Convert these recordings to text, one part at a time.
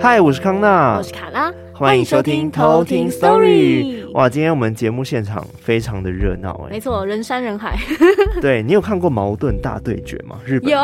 嗨，我是康娜，我是卡拉，欢迎收听偷听 Story。哇，今天我们节目现场非常的热闹哎，没错，人山人海。对，你有看过《矛盾大对决》吗？日本有，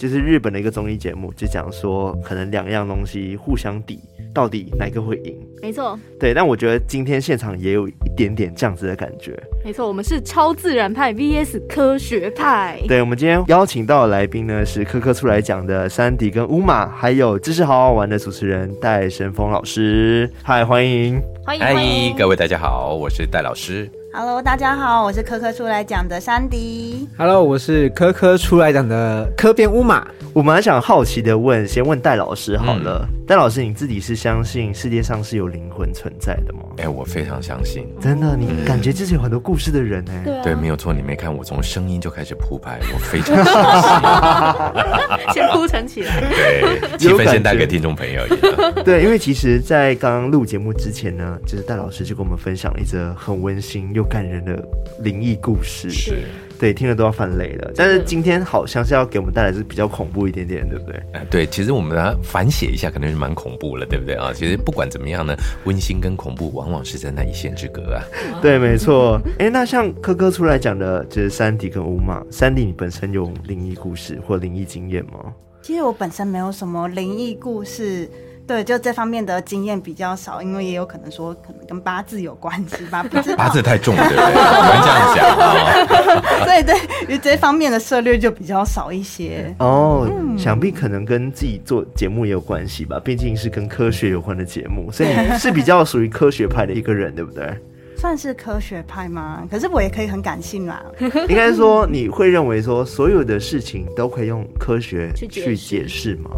就是日本的一个综艺节目，就讲说可能两样东西互相抵。到底哪个会赢？没错，对，但我觉得今天现场也有一点点这样子的感觉。没错，我们是超自然派 VS 科学派。对，我们今天邀请到的来宾呢是科科出来讲的珊迪跟乌马，还有知识好好玩的主持人戴神峰老师。嗨，欢迎，欢迎，欢迎，各位大家好，我是戴老师。Hello，大家好，我是科科出来讲的珊迪。Hello，我是科科出来讲的科编乌马。我们还想好奇的问，先问戴老师好了。嗯、戴老师，你自己是相信世界上是有灵魂存在的吗？哎、欸，我非常相信。真的，你感觉这是有很多故事的人哎、嗯。对，没有错。你没看我从声音就开始铺排，我非常相信。先铺陈起来。对，气氛先带给听众朋友。对，因为其实，在刚刚录节目之前呢，就是戴老师就跟我们分享了一则很温馨又感人的灵异故事，是，对，听了都要犯泪了。但是今天好像是要给我们带来是比较恐怖一点点，对不对？呃，对，其实我们来反写一下，可能是蛮恐怖了，对不对啊？其实不管怎么样呢，温馨跟恐怖往往是在那一线之隔啊。对，没错。哎、欸，那像科科出来讲的，就是三迪跟乌马。三迪，你本身有灵异故事或灵异经验吗？其实我本身没有什么灵异故事。对，就这方面的经验比较少，因为也有可能说，可能跟八字有关系吧，不知道。八字太重了，对不对？不能这样讲。对对，于这方面的涉略就比较少一些。哦、嗯，想必可能跟自己做节目也有关系吧，毕竟是跟科学有关的节目，所以 是比较属于科学派的一个人，对不对？算是科学派吗？可是我也可以很感性啦。应该说，你会认为说，所有的事情都可以用科学去解释吗？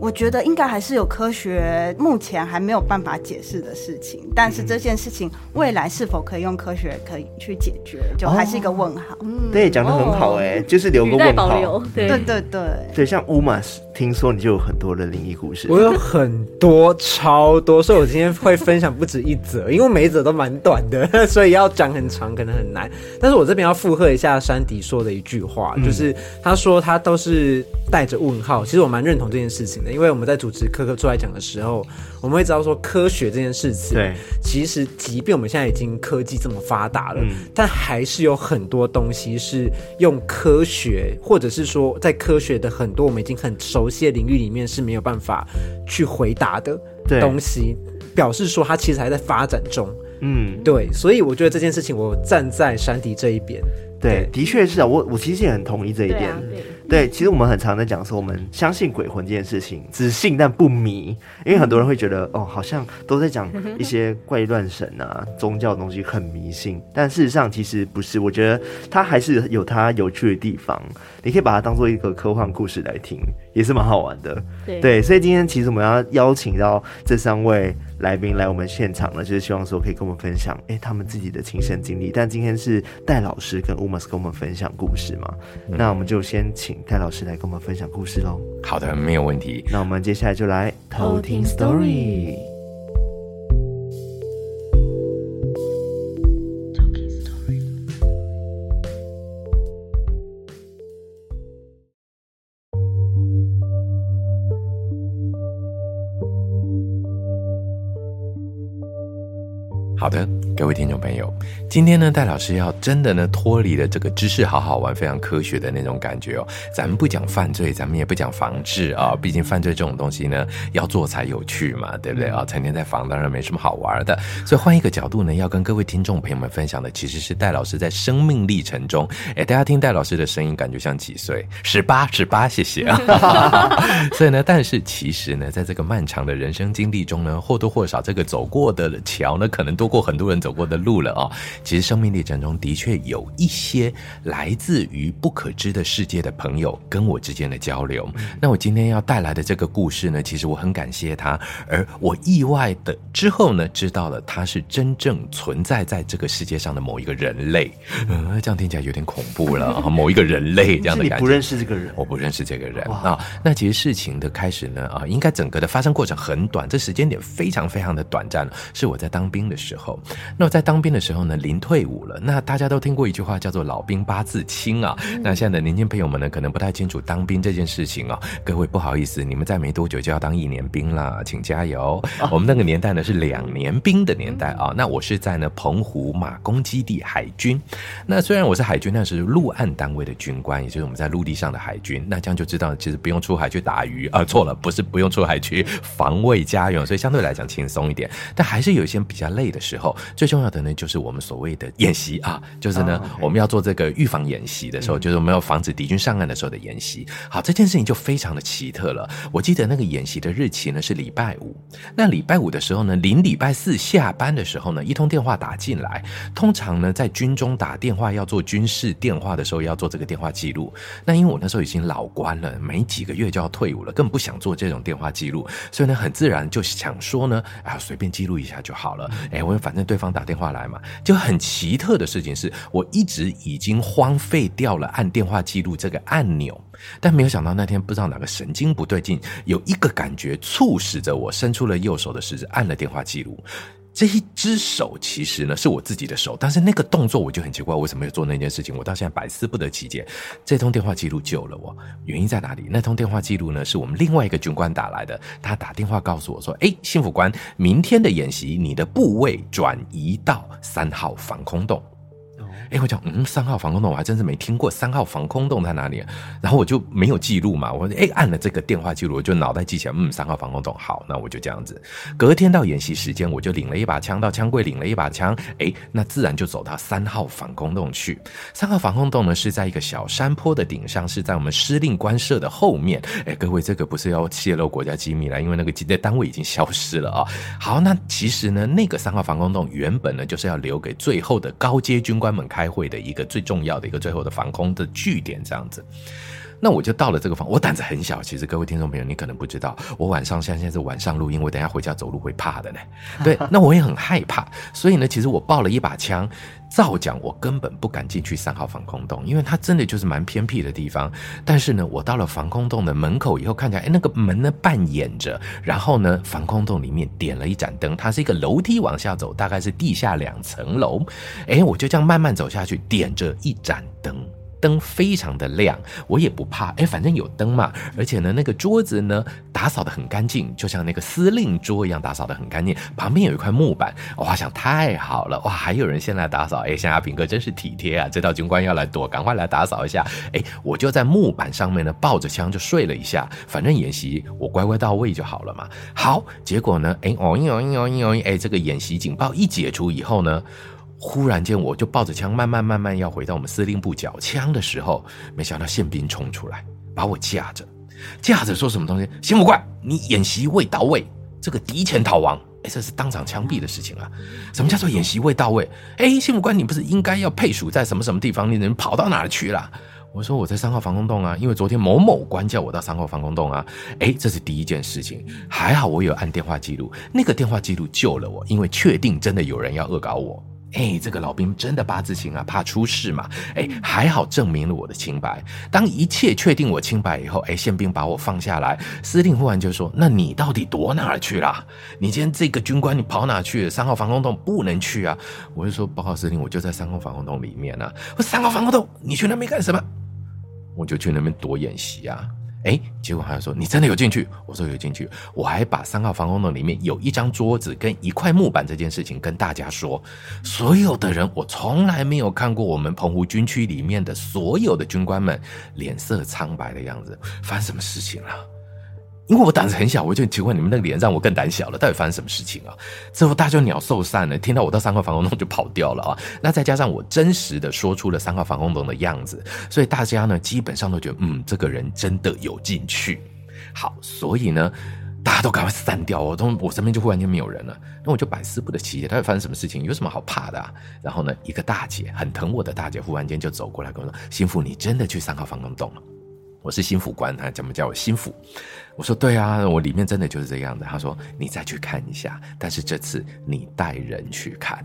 我觉得应该还是有科学目前还没有办法解释的事情，但是这件事情未来是否可以用科学可以去解决，就还是一个问号。哦、嗯，对，讲的很好哎、欸哦，就是留个问号。保留对对对对，对，像乌马斯，听说你就有很多的灵异故事。我有很多，超多，所以我今天会分享不止一则，因为每一则都蛮短的，所以要讲很长可能很难。但是我这边要附和一下珊迪说的一句话，嗯、就是他说他都是带着问号。其实我蛮认同这件事情的。因为我们在主持科科出来讲的时候，我们会知道说科学这件事情，对，其实即便我们现在已经科技这么发达了，嗯，但还是有很多东西是用科学，或者是说在科学的很多我们已经很熟悉的领域里面是没有办法去回答的东西，表示说它其实还在发展中。嗯，对，所以我觉得这件事情，我站在山迪这一边。对，的确是啊，我我其实也很同意这一点。对，其实我们很常在讲说，我们相信鬼魂这件事情，只信但不迷，因为很多人会觉得，哦，好像都在讲一些怪乱神啊，宗教的东西很迷信，但事实上其实不是。我觉得它还是有它有趣的地方，你可以把它当做一个科幻故事来听，也是蛮好玩的。对，对，所以今天其实我们要邀请到这三位来宾来我们现场呢，就是希望说可以跟我们分享，哎、欸，他们自己的亲身经历。但今天是戴老师跟乌马斯跟我们分享故事嘛，嗯、那我们就先请。戴老师来跟我们分享故事喽。好的，没有问题。那我们接下来就来偷听 story。好的，各位听众朋友，今天呢，戴老师要真的呢脱离了这个知识好好玩、非常科学的那种感觉哦。咱们不讲犯罪，咱们也不讲防治啊、哦。毕竟犯罪这种东西呢，要做才有趣嘛，对不对啊？成天在防当然没什么好玩的。所以换一个角度呢，要跟各位听众朋友们分享的，其实是戴老师在生命历程中。哎，大家听戴老师的声音，感觉像几岁？十八，十八，谢谢啊。所以呢，但是其实呢，在这个漫长的人生经历中呢，或多或少这个走过的桥呢，可能多。过很多人走过的路了啊、哦，其实生命历程中的确有一些来自于不可知的世界的朋友跟我之间的交流。嗯、那我今天要带来的这个故事呢，其实我很感谢他，而我意外的之后呢，知道了他是真正存在在这个世界上的某一个人类。嗯，这样听起来有点恐怖了啊。某一个人类 这样的感觉，你不认识这个人，我不认识这个人啊。那其实事情的开始呢，啊，应该整个的发生过程很短，这时间点非常非常的短暂，是我在当兵的时候。候。那我在当兵的时候呢，临退伍了。那大家都听过一句话叫做“老兵八字轻”啊。那现在的年轻朋友们呢，可能不太清楚当兵这件事情啊。各位不好意思，你们再没多久就要当一年兵了，请加油。我们那个年代呢是两年兵的年代啊。那我是在呢澎湖马公基地海军。那虽然我是海军，但是陆岸单位的军官，也就是我们在陆地上的海军。那这样就知道，其实不用出海去打鱼啊。错了，不是不用出海去防卫家园，所以相对来讲轻松一点。但还是有一些比较累的时候。最重要的呢，就是我们所谓的演习啊，就是呢，oh, okay. 我们要做这个预防演习的时候，就是我们要防止敌军上岸的时候的演习。好，这件事情就非常的奇特了。我记得那个演习的日期呢是礼拜五，那礼拜五的时候呢，临礼拜四下班的时候呢，一通电话打进来。通常呢，在军中打电话要做军事电话的时候，要做这个电话记录。那因为我那时候已经老官了，没几个月就要退伍了，根本不想做这种电话记录，所以呢，很自然就想说呢，啊，随便记录一下就好了。哎，我反正对方打电话来嘛，就很奇特的事情是，我一直已经荒废掉了按电话记录这个按钮，但没有想到那天不知道哪个神经不对劲，有一个感觉促使着我伸出了右手的食指按了电话记录。这一只手其实呢是我自己的手，但是那个动作我就很奇怪，为什么要做那件事情？我到现在百思不得其解。这通电话记录救了我，原因在哪里？那通电话记录呢是我们另外一个军官打来的，他打电话告诉我说：“哎，幸福官，明天的演习你的部位转移到三号防空洞。”哎，我讲，嗯，三号防空洞我还真是没听过，三号防空洞在哪里？然后我就没有记录嘛，我哎按了这个电话记录，我就脑袋记起来，嗯，三号防空洞，好，那我就这样子。隔天到演习时间，我就领了一把枪，到枪柜领了一把枪，哎，那自然就走到三号防空洞去。三号防空洞呢是在一个小山坡的顶上，是在我们司令官舍的后面。哎，各位，这个不是要泄露国家机密啦，因为那个机单位已经消失了啊、好，那其实呢，那个三号防空洞原本呢就是要留给最后的高阶军官们看。开会的一个最重要的一个最后的防空的据点，这样子，那我就到了这个房。我胆子很小，其实各位听众朋友，你可能不知道，我晚上像现在是晚上录音，我等一下回家走路会怕的呢。对，那我也很害怕，所以呢，其实我抱了一把枪，照讲我根本不敢进去三号防空洞，因为它真的就是蛮偏僻的地方。但是呢，我到了防空洞的门口以后，看起来，哎，那个门呢半掩着，然后呢，防空洞里面点了一盏灯，它是一个楼梯往下走，大概是地下两层楼。哎，我就这样慢慢走下去，点着一盏灯。灯非常的亮，我也不怕，哎，反正有灯嘛。而且呢，那个桌子呢，打扫得很干净，就像那个司令桌一样，打扫得很干净。旁边有一块木板，哇，想太好了，哇，还有人先来打扫，哎，像阿平哥真是体贴啊，这道军官要来躲，赶快来打扫一下。哎，我就在木板上面呢，抱着枪就睡了一下，反正演习我乖乖到位就好了嘛。好，结果呢，哎，哦嘤哦嘤哦嘤哦，哎，这个演习警报一解除以后呢。忽然间，我就抱着枪，慢慢慢慢要回到我们司令部缴枪的时候，没想到宪兵冲出来，把我架着，架着说什么东西？心不怪，你演习未到位，这个敌前逃亡，哎，这是当场枪毙的事情啊！什么叫做演习未到位？哎，心不怪，你不是应该要配属在什么什么地方？你人跑到哪里去了？我说我在三号防空洞啊，因为昨天某某官叫我到三号防空洞啊。哎，这是第一件事情，还好我有按电话记录，那个电话记录救了我，因为确定真的有人要恶搞我。哎，这个老兵真的八字形啊，怕出事嘛？哎，还好证明了我的清白。当一切确定我清白以后，哎，宪兵把我放下来，司令忽然就说：“那你到底躲哪儿去了？你今天这个军官，你跑哪去？三号防空洞不能去啊！”我就说：“报告司令，我就在三号防空洞里面啊。”我三号防空洞，你去那边干什么？我就去那边躲演习啊。哎，结果好像说，你真的有进去？我说有进去，我还把三号防空洞里面有一张桌子跟一块木板这件事情跟大家说。所有的人，我从来没有看过我们澎湖军区里面的所有的军官们脸色苍白的样子，发生什么事情了？因为我胆子很小，我就请问你们那个脸让我更胆小了，到底发生什么事情啊？之后大家就鸟兽散了，听到我到三号防空洞就跑掉了啊！那再加上我真实的说出了三号防空洞的样子，所以大家呢基本上都觉得，嗯，这个人真的有进去。好，所以呢，大家都赶快散掉，我都我身边就忽然间没有人了。那我就百思不得其解，到底发生什么事情？有什么好怕的啊？然后呢，一个大姐很疼我的大姐，忽然间就走过来跟我说：“心腹，你真的去三号防空洞了？”我是心腹官，他怎么叫我心腹？我说对啊，我里面真的就是这样的。他说你再去看一下，但是这次你带人去看。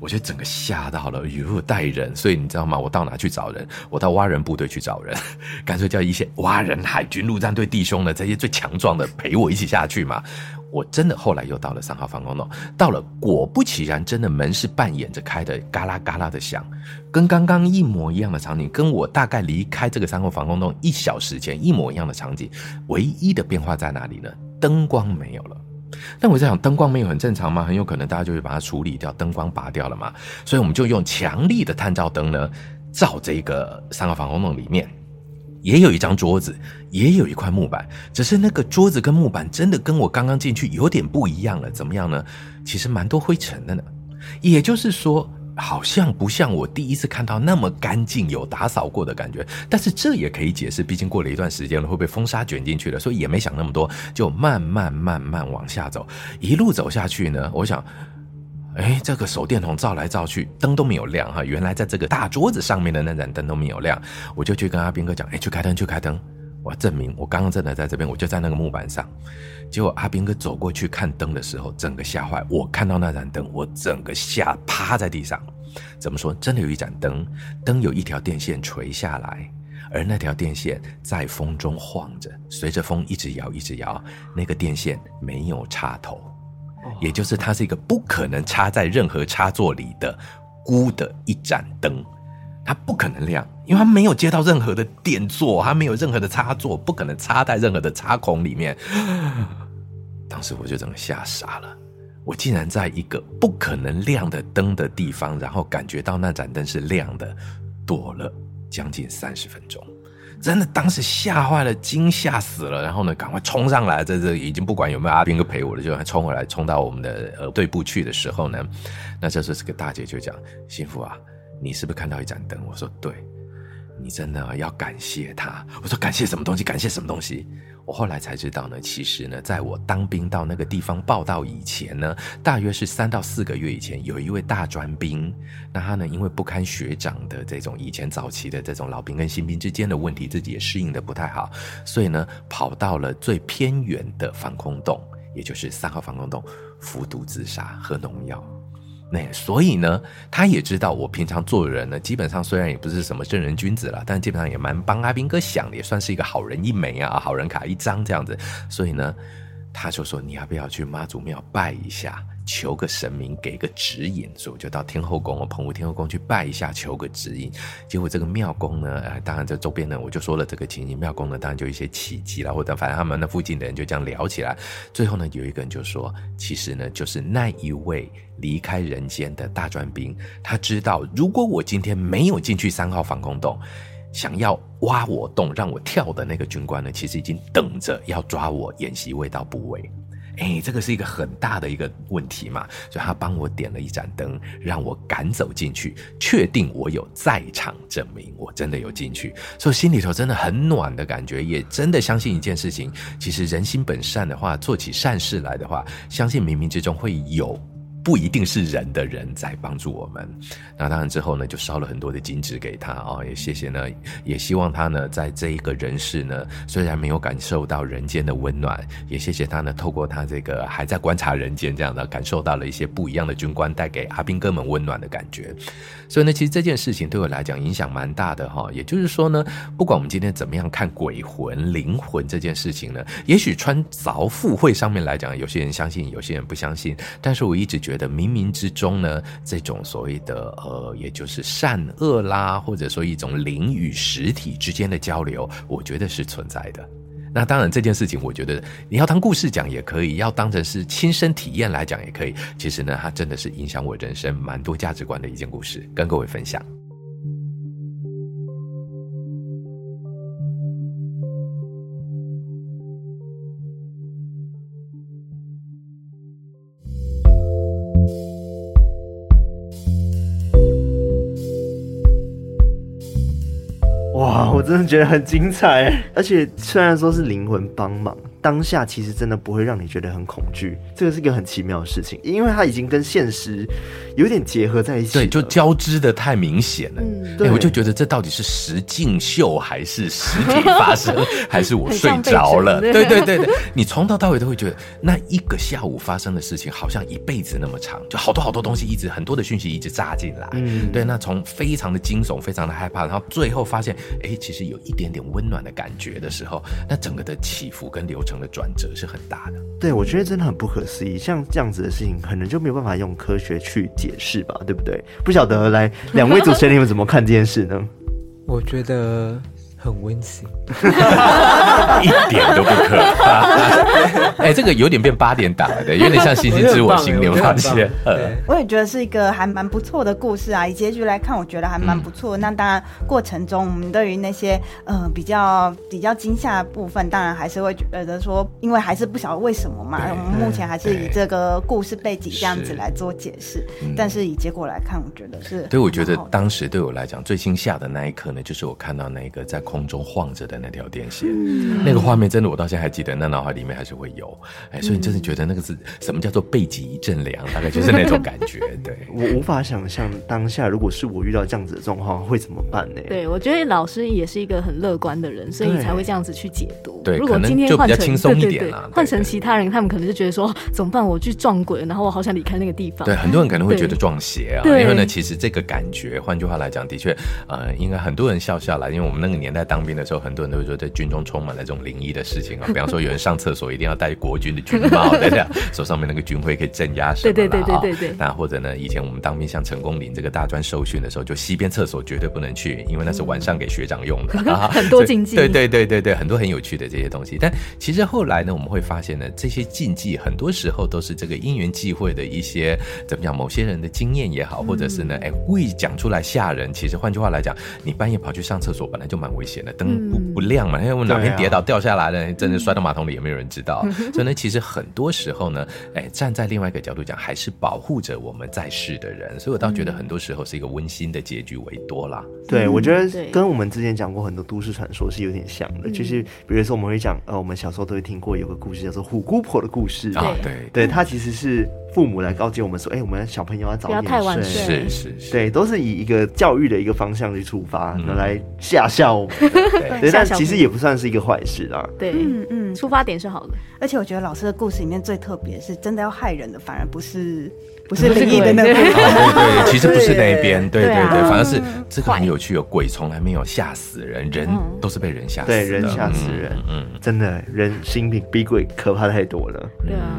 我就整个吓到了，哟，带人，所以你知道吗？我到哪去找人？我到蛙人部队去找人，干脆叫一些蛙人海军陆战队弟兄的这些最强壮的陪我一起下去嘛。我真的后来又到了三号防空洞，到了果不其然，真的门是半掩着开的，嘎啦嘎啦的响，跟刚刚一模一样的场景，跟我大概离开这个三号防空洞一小时前一模一样的场景，唯一的变化在哪里呢？灯光没有了。但我在想，灯光没有很正常吗？很有可能大家就会把它处理掉，灯光拔掉了嘛。所以我们就用强力的探照灯呢，照这个三号防空洞里面。也有一张桌子，也有一块木板，只是那个桌子跟木板真的跟我刚刚进去有点不一样了。怎么样呢？其实蛮多灰尘的呢。也就是说，好像不像我第一次看到那么干净、有打扫过的感觉。但是这也可以解释，毕竟过了一段时间了，会被风沙卷进去了，所以也没想那么多，就慢慢慢慢往下走。一路走下去呢，我想。哎，这个手电筒照来照去，灯都没有亮哈。原来在这个大桌子上面的那盏灯都没有亮，我就去跟阿兵哥讲，哎，去开灯，去开灯，我要证明我刚刚真的在这边，我就在那个木板上。结果阿兵哥走过去看灯的时候，整个吓坏。我看到那盏灯，我整个吓趴在地上。怎么说？真的有一盏灯，灯有一条电线垂下来，而那条电线在风中晃着，随着风一直摇，一直摇，那个电线没有插头。也就是它是一个不可能插在任何插座里的孤的一盏灯，它不可能亮，因为它没有接到任何的电座，它没有任何的插座，不可能插在任何的插孔里面。当时我就整个吓傻了，我竟然在一个不可能亮的灯的地方，然后感觉到那盏灯是亮的，躲了将近三十分钟。真的，当时吓坏了，惊吓死了。然后呢，赶快冲上来，在这已经不管有没有阿兵哥陪我了，就冲回来，冲到我们的呃队部去的时候呢，那这时候这个大姐就讲：“幸福啊，你是不是看到一盏灯？”我说：“对，你真的要感谢他。”我说：“感谢什么东西？感谢什么东西？”我后来才知道呢，其实呢，在我当兵到那个地方报到以前呢，大约是三到四个月以前，有一位大专兵，那他呢，因为不堪学长的这种以前早期的这种老兵跟新兵之间的问题，自己也适应的不太好，所以呢，跑到了最偏远的防空洞，也就是三号防空洞，服毒自杀，喝农药。所以呢，他也知道我平常做人呢，基本上虽然也不是什么正人君子了，但基本上也蛮帮阿兵哥想的，也算是一个好人一枚啊，好人卡一张这样子。所以呢，他就说，你要不要去妈祖庙拜一下？求个神明给个指引，所以我就到天后宫，我澎湖天后宫去拜一下，求个指引。结果这个庙公呢，当然这周边呢，我就说了这个情形，庙公呢，当然就一些奇迹了，或者反正他们那附近的人就这样聊起来。最后呢，有一个人就说，其实呢，就是那一位离开人间的大专兵，他知道如果我今天没有进去三号防空洞，想要挖我洞让我跳的那个军官呢，其实已经等着要抓我演习未到部位。哎，这个是一个很大的一个问题嘛，所以他帮我点了一盏灯，让我赶走进去，确定我有在场证明，我真的有进去，所以心里头真的很暖的感觉，也真的相信一件事情，其实人心本善的话，做起善事来的话，相信冥冥之中会有。不一定是人的人在帮助我们，那当然之后呢，就烧了很多的金纸给他啊、哦，也谢谢呢，也希望他呢，在这一个人世呢，虽然没有感受到人间的温暖，也谢谢他呢，透过他这个还在观察人间这样的，感受到了一些不一样的军官带给阿兵哥们温暖的感觉。所以呢，其实这件事情对我来讲影响蛮大的哈。也就是说呢，不管我们今天怎么样看鬼魂、灵魂这件事情呢，也许穿凿附会上面来讲，有些人相信，有些人不相信，但是我一直觉得。冥冥之中呢，这种所谓的呃，也就是善恶啦，或者说一种灵与实体之间的交流，我觉得是存在的。那当然，这件事情我觉得你要当故事讲也可以，要当成是亲身体验来讲也可以。其实呢，它真的是影响我人生蛮多价值观的一件故事，跟各位分享。觉得很精彩，而且虽然说是灵魂帮忙。当下其实真的不会让你觉得很恐惧，这个是一个很奇妙的事情，因为它已经跟现实有点结合在一起，对，就交织的太明显了。嗯，对，我就觉得这到底是实境秀还是实体发生，还是我睡着了？对对对对，你从头到尾都会觉得那一个下午发生的事情好像一辈子那么长，就好多好多东西一直很多的讯息一直扎进来。嗯，对，那从非常的惊悚，非常的害怕，然后最后发现，哎，其实有一点点温暖的感觉的时候，那整个的起伏跟流程。程的转折是很大的。对，我觉得真的很不可思议，像这样子的事情，可能就没有办法用科学去解释吧，对不对？不晓得来两位主持人你们怎么看这件事呢？我觉得。很温馨，一点都不可怕。哎、欸，这个有点变八点档了，对，有点像《星星知我心流》那些。我也觉得是一个还蛮不错的故事啊。以结局来看，我觉得还蛮不错。嗯、那当然，过程中我们对于那些呃比较比较惊吓的部分，当然还是会觉得说，因为还是不晓得为什么嘛。我们目前还是以这个故事背景这样子来做解释。但是以结果来看，我觉得是。对，我觉得当时对我来讲最惊吓的那一刻呢，就是我看到那个在。空中晃着的那条电线，嗯、那个画面真的，我到现在还记得，那脑海里面还是会有。哎，所以你真的觉得那个是什么叫做背脊一阵凉？大概就是那种感觉。对，我无法想象当下如果是我遇到这样子的状况会怎么办呢？对，我觉得老师也是一个很乐观的人，所以才会这样子去解读。对，如果今天换成轻松一点了，换成其他人，他们可能就觉得说怎么办？我去撞鬼，然后我好想离开那个地方。对，很多人可能会觉得撞邪啊，因为呢，其实这个感觉，换句话来讲，的确，呃，应该很多人笑下来，因为我们那个年代当兵的时候，很多。人都会说，在军中充满了这种灵异的事情啊，比方说有人上厕所一定要戴国军的军帽，对不对？手上面那个军徽可以镇压什么？对对对对对。那或者呢，以前我们当兵像成功岭这个大专受训的时候，就西边厕所绝对不能去，因为那是晚上给学长用的。很多禁忌。对对对对对，很多很有趣的这些东西。但其实后来呢，我们会发现呢，这些禁忌很多时候都是这个因缘际会的一些怎么讲？某些人的经验也好，或者是呢，哎，故意讲出来吓人。其实换句话来讲，你半夜跑去上厕所本来就蛮危险的，灯不不亮嘛，因为我哪天跌倒掉下来了，真的摔到马桶里也没有人知道。所以呢，其实很多时候呢，哎，站在另外一个角度讲，还是保护着我们在世的人。所以我倒觉得很多时候是一个温馨的结局为多啦。对，我觉得跟我们之前讲过很多都市传说是有点像的，就是比如说我们会讲，呃，我们小时候都会听过有个故事叫做虎姑婆的故事啊，对，对，它其实是。父母来告诫我们说：“哎、欸，我们小朋友要早点睡。”不要太晚睡。是是是，对，都是以一个教育的一个方向去出发，嗯、来吓吓我们。对，但其实也不算是一一个坏事啊。对，嗯嗯，出发点是好的。而且我觉得老师的故事里面最特别是，真的要害人的，反而不是 不是灵异的那边。对对，其实不是那边。对对对，反而是这个很有趣。有鬼从来没有吓死人，人都是被人吓死。对，人吓死人。嗯，真的，人心比比鬼可怕太多了。对啊。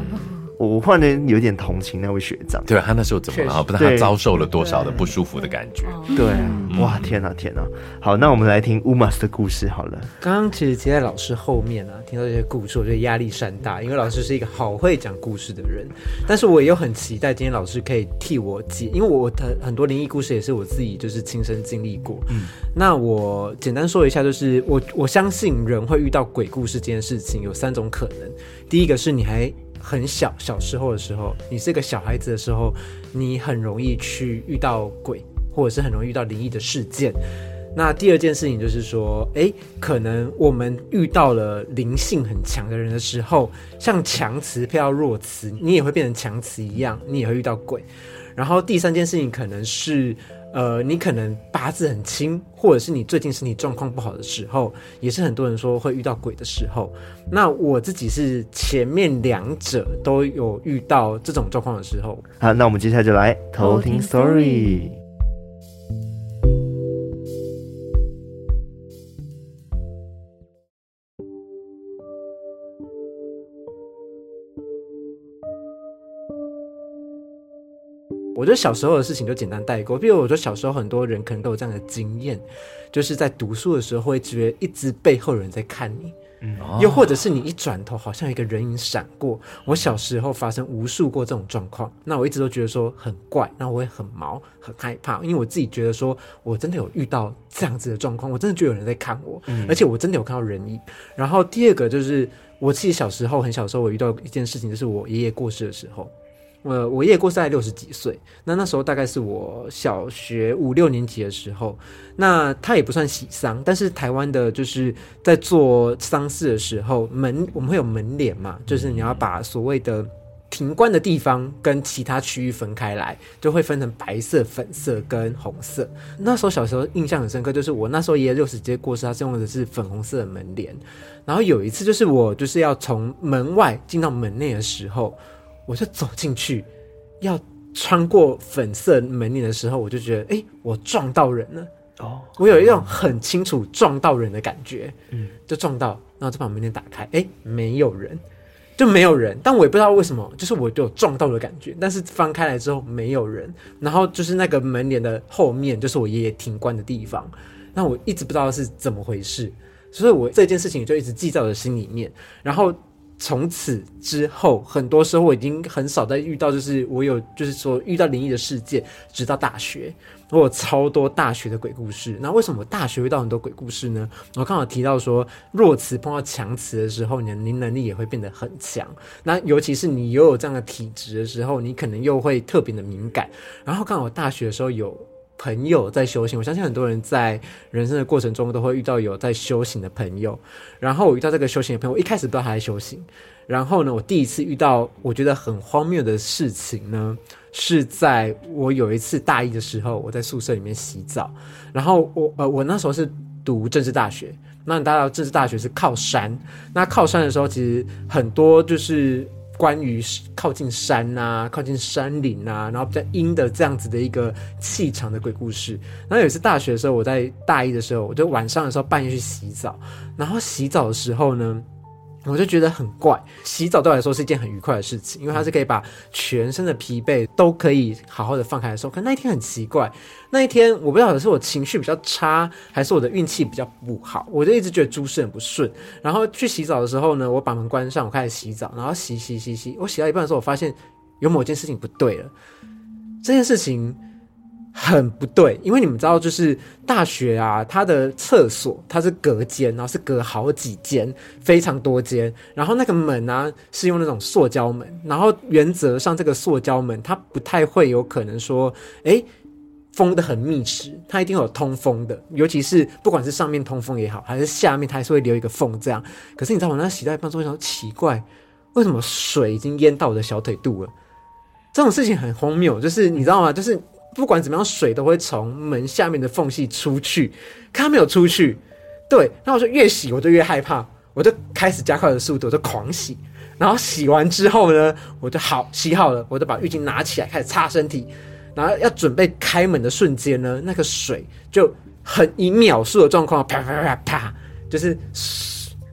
我忽然有点同情那位学长，对，他那时候怎么了？不知道他遭受了多少的不舒服的感觉。对啊，哇，天哪，天哪！好，那我们来听乌马斯的故事好了。刚刚其实接在老师后面啊，听到这些故事，我觉得压力山大，因为老师是一个好会讲故事的人。但是我也有很期待今天老师可以替我解，因为我的很多灵异故事也是我自己就是亲身经历过。嗯，那我简单说一下，就是我我相信人会遇到鬼故事这件事情有三种可能。第一个是你还。很小小时候的时候，你是个小孩子的时候，你很容易去遇到鬼，或者是很容易遇到灵异的事件。那第二件事情就是说，诶，可能我们遇到了灵性很强的人的时候，像强词配到弱词，你也会变成强词一样，你也会遇到鬼。然后第三件事情可能是。呃，你可能八字很轻，或者是你最近身体状况不好的时候，也是很多人说会遇到鬼的时候。那我自己是前面两者都有遇到这种状况的时候。好，那我们接下来就来偷听 story。我觉得小时候的事情就简单带过，比如我觉得小时候很多人可能都有这样的经验，就是在读书的时候会觉得一直背后有人在看你，嗯，又或者是你一转头好像有一个人影闪过。我小时候发生无数过这种状况，那我一直都觉得说很怪，那我也很毛很害怕，因为我自己觉得说我真的有遇到这样子的状况，我真的觉得有人在看我，嗯，而且我真的有看到人影。然后第二个就是我自己小时候很小时候我遇到一件事情，就是我爷爷过世的时候。呃，我爷爷过世在六十几岁，那那时候大概是我小学五六年级的时候，那他也不算喜丧，但是台湾的就是在做丧事的时候，门我们会有门帘嘛，就是你要把所谓的停棺的地方跟其他区域分开来，就会分成白色、粉色跟红色。那时候小时候印象很深刻，就是我那时候爷爷六十几岁过世，他是用的是粉红色的门帘，然后有一次就是我就是要从门外进到门内的时候。我就走进去，要穿过粉色门帘的时候，我就觉得，哎，我撞到人了。哦，我有一种很清楚撞到人的感觉，嗯，就撞到，然后就把门帘打开，哎，没有人，就没有人，但我也不知道为什么，就是我就有撞到的感觉，但是翻开来之后没有人，然后就是那个门帘的后面就是我爷爷停棺的地方，那我一直不知道是怎么回事，所以我这件事情就一直记在我的心里面，然后。从此之后，很多时候我已经很少再遇到，就是我有，就是说遇到灵异的事件。直到大学，我有超多大学的鬼故事。那为什么大学遇到很多鬼故事呢？我刚好提到说，弱词碰到强词的时候，你的灵能力也会变得很强。那尤其是你又有这样的体质的时候，你可能又会特别的敏感。然后刚好大学的时候有。朋友在修行，我相信很多人在人生的过程中都会遇到有在修行的朋友。然后我遇到这个修行的朋友，我一开始不知道他在修行。然后呢，我第一次遇到我觉得很荒谬的事情呢，是在我有一次大一的时候，我在宿舍里面洗澡。然后我呃，我那时候是读政治大学，那大家知道政治大学是靠山，那靠山的时候，其实很多就是。关于靠近山啊，靠近山林啊，然后比较阴的这样子的一个气场的鬼故事。然后有一次大学的时候，我在大一的时候，我就晚上的时候半夜去洗澡，然后洗澡的时候呢。我就觉得很怪，洗澡对我来说是一件很愉快的事情，因为它是可以把全身的疲惫都可以好好的放开的时候。可那一天很奇怪，那一天我不知道是我情绪比较差，还是我的运气比较不好，我就一直觉得诸事很不顺。然后去洗澡的时候呢，我把门关上，我开始洗澡，然后洗洗洗洗，我洗到一半的时候，我发现有某件事情不对了，这件事情。很不对，因为你们知道，就是大学啊，它的厕所它是隔间，然后是隔好几间，非常多间，然后那个门呢、啊、是用那种塑胶门，然后原则上这个塑胶门它不太会有可能说，诶，封得很密实，它一定有通风的，尤其是不管是上面通风也好，还是下面它还是会留一个缝这样。可是你知道我那洗到一半之后，奇怪，为什么水已经淹到我的小腿肚了？这种事情很荒谬，就是你知道吗？就是。不管怎么样，水都会从门下面的缝隙出去，可它没有出去。对，那我就越洗我就越害怕，我就开始加快的速度，我就狂洗。然后洗完之后呢，我就好洗好了，我就把浴巾拿起来开始擦身体。然后要准备开门的瞬间呢，那个水就很以秒数的状况，啪啪啪啪，就是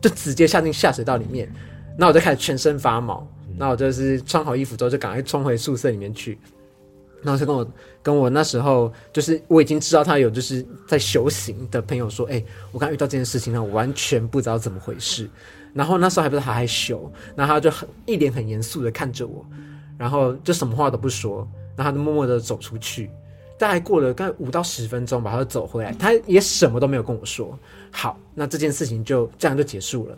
就直接下进下水道里面。那我就开始全身发毛，那我就是穿好衣服之后就赶快冲回宿舍里面去。然后就跟我跟我那时候就是我已经知道他有就是在修行的朋友说，哎、我刚遇到这件事情呢，我完全不知道怎么回事。然后那时候还不知道他还修，然后他就很一脸很严肃的看着我，然后就什么话都不说，然后他就默默的走出去。大概过了大概五到十分钟吧，他就走回来，他也什么都没有跟我说。好，那这件事情就这样就结束了。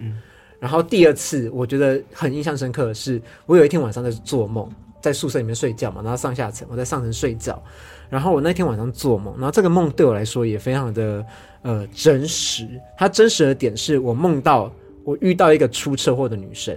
然后第二次我觉得很印象深刻的是，我有一天晚上在做梦。在宿舍里面睡觉嘛，然后上下层，我在上层睡觉，然后我那天晚上做梦，然后这个梦对我来说也非常的呃真实。它真实的点是我梦到我遇到一个出车祸的女生，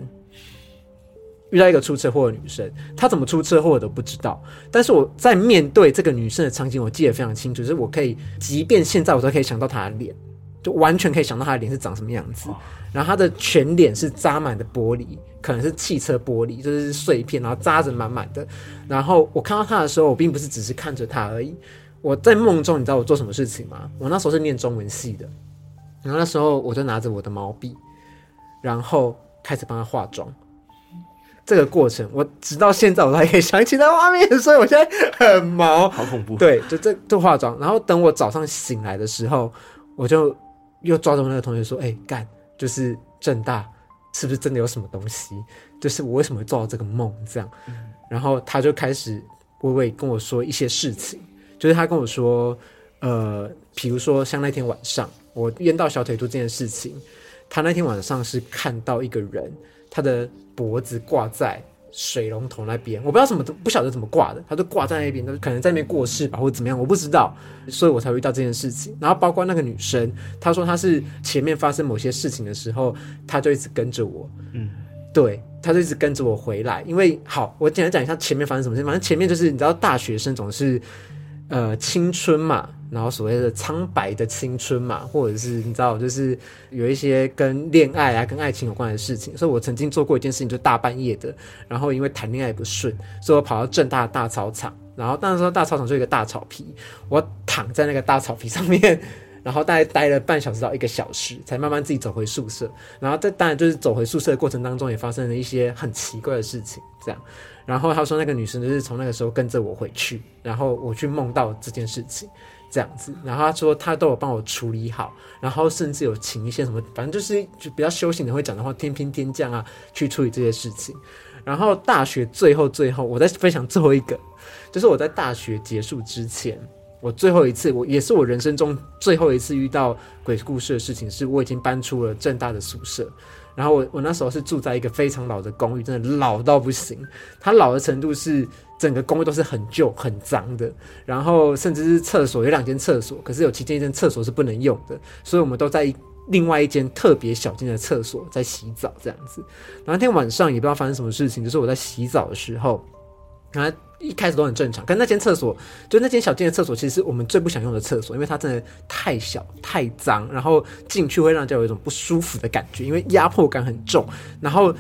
遇到一个出车祸的女生，她怎么出车祸我都不知道，但是我在面对这个女生的场景，我记得非常清楚，就是我可以，即便现在我都可以想到她的脸。就完全可以想到她的脸是长什么样子，然后他的全脸是扎满的玻璃，可能是汽车玻璃，就是碎片，然后扎着满满的。然后我看到他的时候，我并不是只是看着他而已。我在梦中，你知道我做什么事情吗？我那时候是念中文系的，然后那时候我就拿着我的毛笔，然后开始帮他化妆。这个过程，我直到现在我都还可以想起那画面，所以我现在很毛，好恐怖。对，就这就化妆，然后等我早上醒来的时候，我就。又抓着我那个同学说：“哎、欸，干，就是正大，是不是真的有什么东西？就是我为什么会做到这个梦？这样，嗯、然后他就开始微微跟我说一些事情，就是他跟我说，呃，比如说像那天晚上我淹到小腿肚这件事情，他那天晚上是看到一个人，他的脖子挂在。”水龙头那边，我不知道怎么不晓得怎么挂的，他就挂在那边，他可能在那边过世吧，或者怎么样，我不知道，所以我才会遇到这件事情。然后包括那个女生，她说她是前面发生某些事情的时候，她就一直跟着我，嗯，对，她就一直跟着我回来。因为好，我简单讲一下前面发生什么事。反正前面就是你知道，大学生总是呃青春嘛，然后所谓的苍白的青春嘛，或者是你知道，就是有一些跟恋爱啊、跟爱情有关的事情。所以我曾经做过一件事情，就大半夜的，然后因为谈恋爱不顺，所以我跑到正大的大操场，然后那时候大操场就一个大草皮，我躺在那个大草皮上面。然后大概待了半小时到一个小时，才慢慢自己走回宿舍。然后这当然就是走回宿舍的过程当中，也发生了一些很奇怪的事情。这样，然后他说那个女生就是从那个时候跟着我回去，然后我去梦到这件事情，这样子。然后他说他都有帮我处理好，然后甚至有请一些什么，反正就是就比较修行的会讲的话，天兵天将啊去处理这些事情。然后大学最后最后，我再分享最后一个，就是我在大学结束之前。我最后一次，我也是我人生中最后一次遇到鬼故事的事情，是我已经搬出了正大的宿舍，然后我我那时候是住在一个非常老的公寓，真的老到不行，它老的程度是整个公寓都是很旧很脏的，然后甚至是厕所有两间厕所，可是有其中一间厕所是不能用的，所以我们都在另外一间特别小间的厕所在洗澡这样子。那天晚上也不知道发生什么事情，就是我在洗澡的时候，然后。一开始都很正常，可是那间厕所，就那间小间的厕所，其实是我们最不想用的厕所，因为它真的太小太脏，然后进去会让人家有一种不舒服的感觉，因为压迫感很重，然后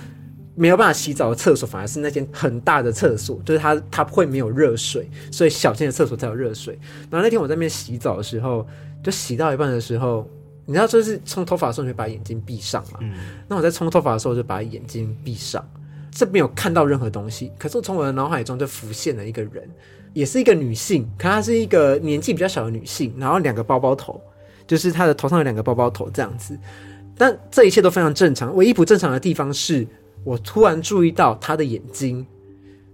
没有办法洗澡的厕所，反而是那间很大的厕所，就是它它会没有热水，所以小间的厕所才有热水。然后那天我在那边洗澡的时候，就洗到一半的时候，你知道，就是冲头发的时候你会把眼睛闭上嘛？嗯。那我在冲头发的时候就把眼睛闭上。这没有看到任何东西，可是我从我的脑海中就浮现了一个人，也是一个女性，可她是一个年纪比较小的女性，然后两个包包头，就是她的头上有两个包包头这样子。但这一切都非常正常，唯一不正常的地方是我突然注意到她的眼睛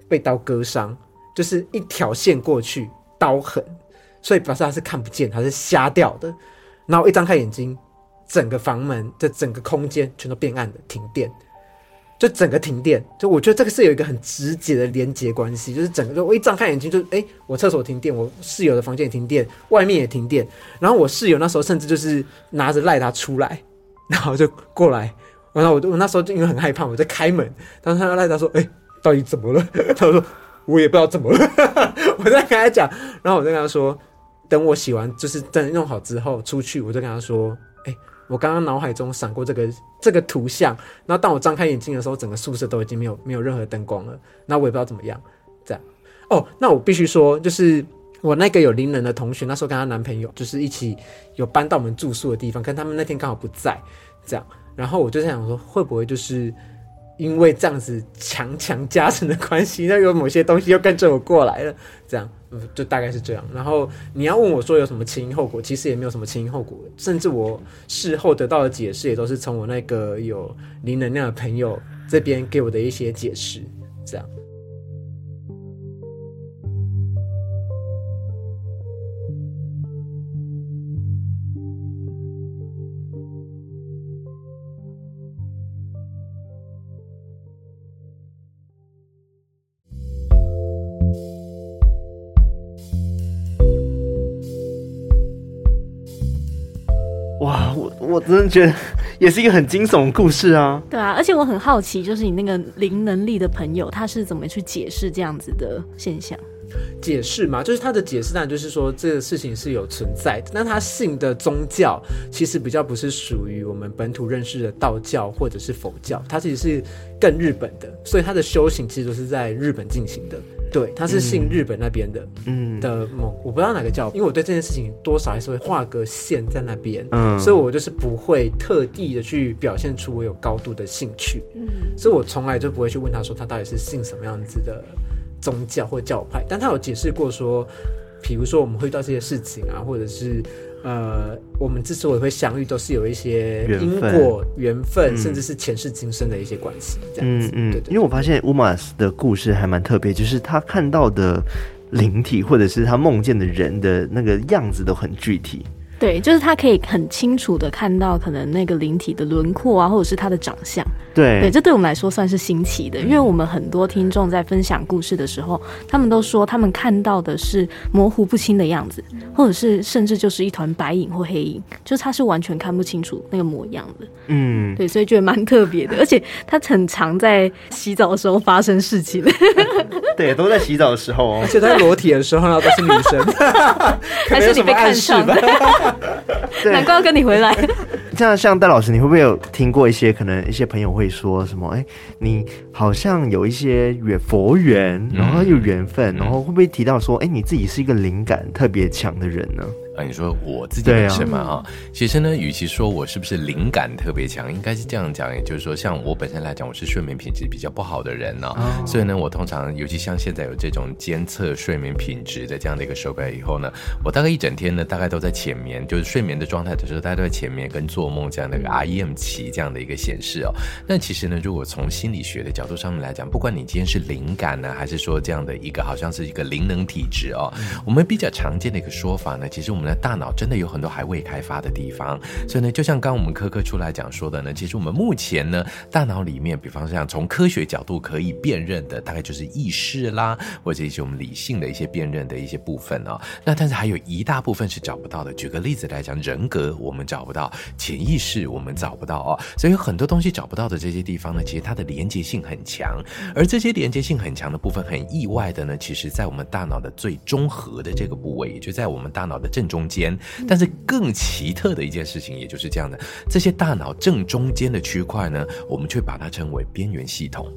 被刀割伤，就是一条线过去，刀痕，所以表示她是看不见，她是瞎掉的。然后一张开眼睛，整个房门的整个空间全都变暗了，停电。就整个停电，就我觉得这个是有一个很直接的连接关系，就是整个就我一张开眼睛就哎、我厕所停电，我室友的房间也停电，外面也停电，然后我室友那时候甚至就是拿着赖他出来，然后就过来，然后我我那时候就因为很害怕，我在开门，当时他赖他说哎、到底怎么了？他说我也不知道怎么了，我在跟他讲，然后我就跟他说，等我洗完就是等弄好之后出去，我就跟他说。我刚刚脑海中闪过这个这个图像，然后当我张开眼睛的时候，整个宿舍都已经没有没有任何灯光了。那我也不知道怎么样，这样。哦，那我必须说，就是我那个有灵能的同学，那时候跟她男朋友就是一起有搬到我们住宿的地方，可他们那天刚好不在，这样。然后我就在想说，会不会就是因为这样子强强加成的关系，那有某些东西又跟着我过来了，这样。就大概是这样，然后你要问我说有什么前因后果，其实也没有什么前因后果，甚至我事后得到的解释也都是从我那个有灵能量的朋友这边给我的一些解释，这样。真的觉得也是一个很惊悚的故事啊！对啊，而且我很好奇，就是你那个零能力的朋友，他是怎么去解释这样子的现象？解释嘛，就是他的解释，当然就是说这个事情是有存在的。那他信的宗教其实比较不是属于我们本土认识的道教或者是佛教，他其实是更日本的，所以他的修行其实都是在日本进行的。对，他是信日本那边的，嗯。的某，我不知道哪个教，因为我对这件事情多少还是会画个线在那边，嗯，所以我就是不会特地的去表现出我有高度的兴趣，嗯，所以我从来就不会去问他说他到底是信什么样子的宗教或教派，但他有解释过说，比如说我们会遇到这些事情啊，或者是。呃，我们之所以会相遇，都是有一些因果缘分，甚至是前世今生的一些关系，这样子。嗯嗯，对，对对。因为我发现乌马斯的故事还蛮特别，就是他看到的灵体，或者是他梦见的人的那个样子都很具体。对，就是他可以很清楚的看到可能那个灵体的轮廓啊，或者是他的长相。对，对，这对我们来说算是新奇的，因为我们很多听众在分享故事的时候，他们都说他们看到的是模糊不清的样子，或者是甚至就是一团白影或黑影，就是他是完全看不清楚那个模样的。嗯，对，所以觉得蛮特别的，而且他很常在洗澡的时候发生事情。对，都在洗澡的时候哦，而且在裸体的时候呢，都是女生，还是你被看上的？难怪要跟你回来。这样，像戴老师，你会不会有听过一些可能一些朋友会说什么？哎，你好像有一些缘佛缘，然后有缘分，然后会不会提到说，哎，你自己是一个灵感特别强的人呢？啊，你说我自己本身嘛，哈，其实呢，与其说我是不是灵感特别强，应该是这样讲，也就是说，像我本身来讲，我是睡眠品质比较不好的人呢，所以呢，我通常，尤其像现在有这种监测睡眠品质的这样的一个手表以后呢，我大概一整天呢，大概都在浅眠，就是睡眠的状态的时候，大概都在浅眠跟做梦这样的一个 REM 期这样的一个显示哦。那其实呢，如果从心理学的角度上面来讲，不管你今天是灵感呢，还是说这样的一个好像是一个灵能体质哦，我们比较常见的一个说法呢，其实我们的大脑真的有。很多还未开发的地方，所以呢，就像刚刚我们科科出来讲说的呢，其实我们目前呢，大脑里面，比方像从科学角度可以辨认的，大概就是意识啦，或者一些我们理性的一些辨认的一些部分哦。那但是还有一大部分是找不到的。举个例子来讲，人格我们找不到，潜意识我们找不到哦。所以有很多东西找不到的这些地方呢，其实它的连接性很强，而这些连接性很强的部分，很意外的呢，其实在我们大脑的最中核的这个部位，也就在我们大脑的正中间。但是更奇特的一件事情，也就是这样的，这些大脑正中间的区块呢，我们却把它称为边缘系统。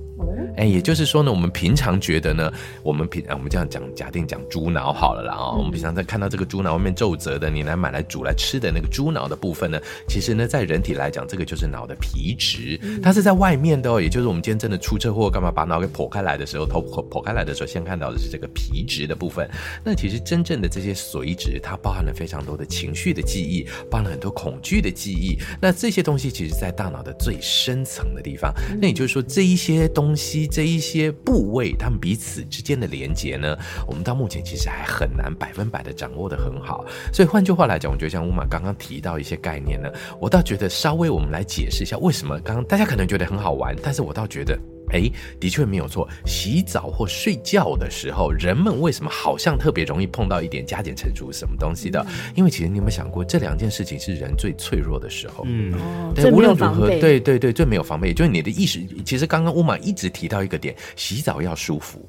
哎，也就是说呢，我们平常觉得呢，我们平我们这样讲，假定讲猪脑好了啦啊，我们平常在看到这个猪脑外面皱褶的，你来买来煮来吃的那个猪脑的部分呢，其实呢，在人体来讲，这个就是脑的皮质，它是在外面的哦。也就是我们今天真的出车祸干嘛，把脑给剖开来的时候，头剖剖开来的时候，先看到的是这个皮质的部分。那其实真正的这些髓质，它包含了非常多的情绪的记忆，包含了很多恐惧的记忆。那这些东西其实，在大脑的最深层的地方。那也就是说，这一些东东西。这一些部位，它们彼此之间的连接呢，我们到目前其实还很难百分百的掌握的很好。所以换句话来讲，我觉得像乌马刚刚提到一些概念呢，我倒觉得稍微我们来解释一下为什么刚刚大家可能觉得很好玩，但是我倒觉得。哎，的确没有错。洗澡或睡觉的时候，人们为什么好像特别容易碰到一点加减乘除什么东西的？因为其实你有没有想过，这两件事情是人最脆弱的时候。嗯，对，无论如何，对对对，最没有防备，就是你的意识。其实刚刚乌玛一直提到一个点，洗澡要舒服。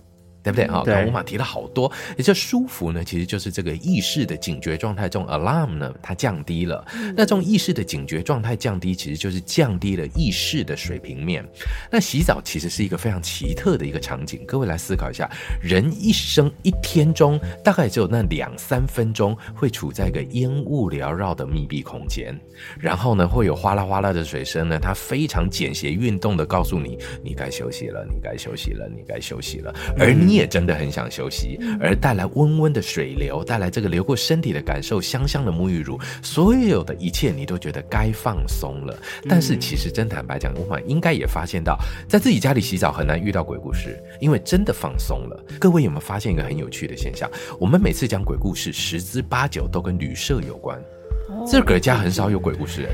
对不对啊？刚刚乌马提了好多，也就舒服呢，其实就是这个意识的警觉状态，这种 alarm 呢，它降低了。那这种意识的警觉状态降低，其实就是降低了意识的水平面。那洗澡其实是一个非常奇特的一个场景，各位来思考一下，人一生一天中大概只有那两三分钟会处在一个烟雾缭绕的密闭空间，然后呢，会有哗啦哗啦的水声呢，它非常简谐运动的告诉你，你该休息了，你该休息了，你该休息了，而你。也真的很想休息，而带来温温的水流，带来这个流过身体的感受，香香的沐浴乳，所有的一切你都觉得该放松了。但是其实真坦白讲，我们应该也发现到，在自己家里洗澡很难遇到鬼故事，因为真的放松了。各位有没有发现一个很有趣的现象？我们每次讲鬼故事，十之八九都跟旅社有关，自个儿家很少有鬼故事。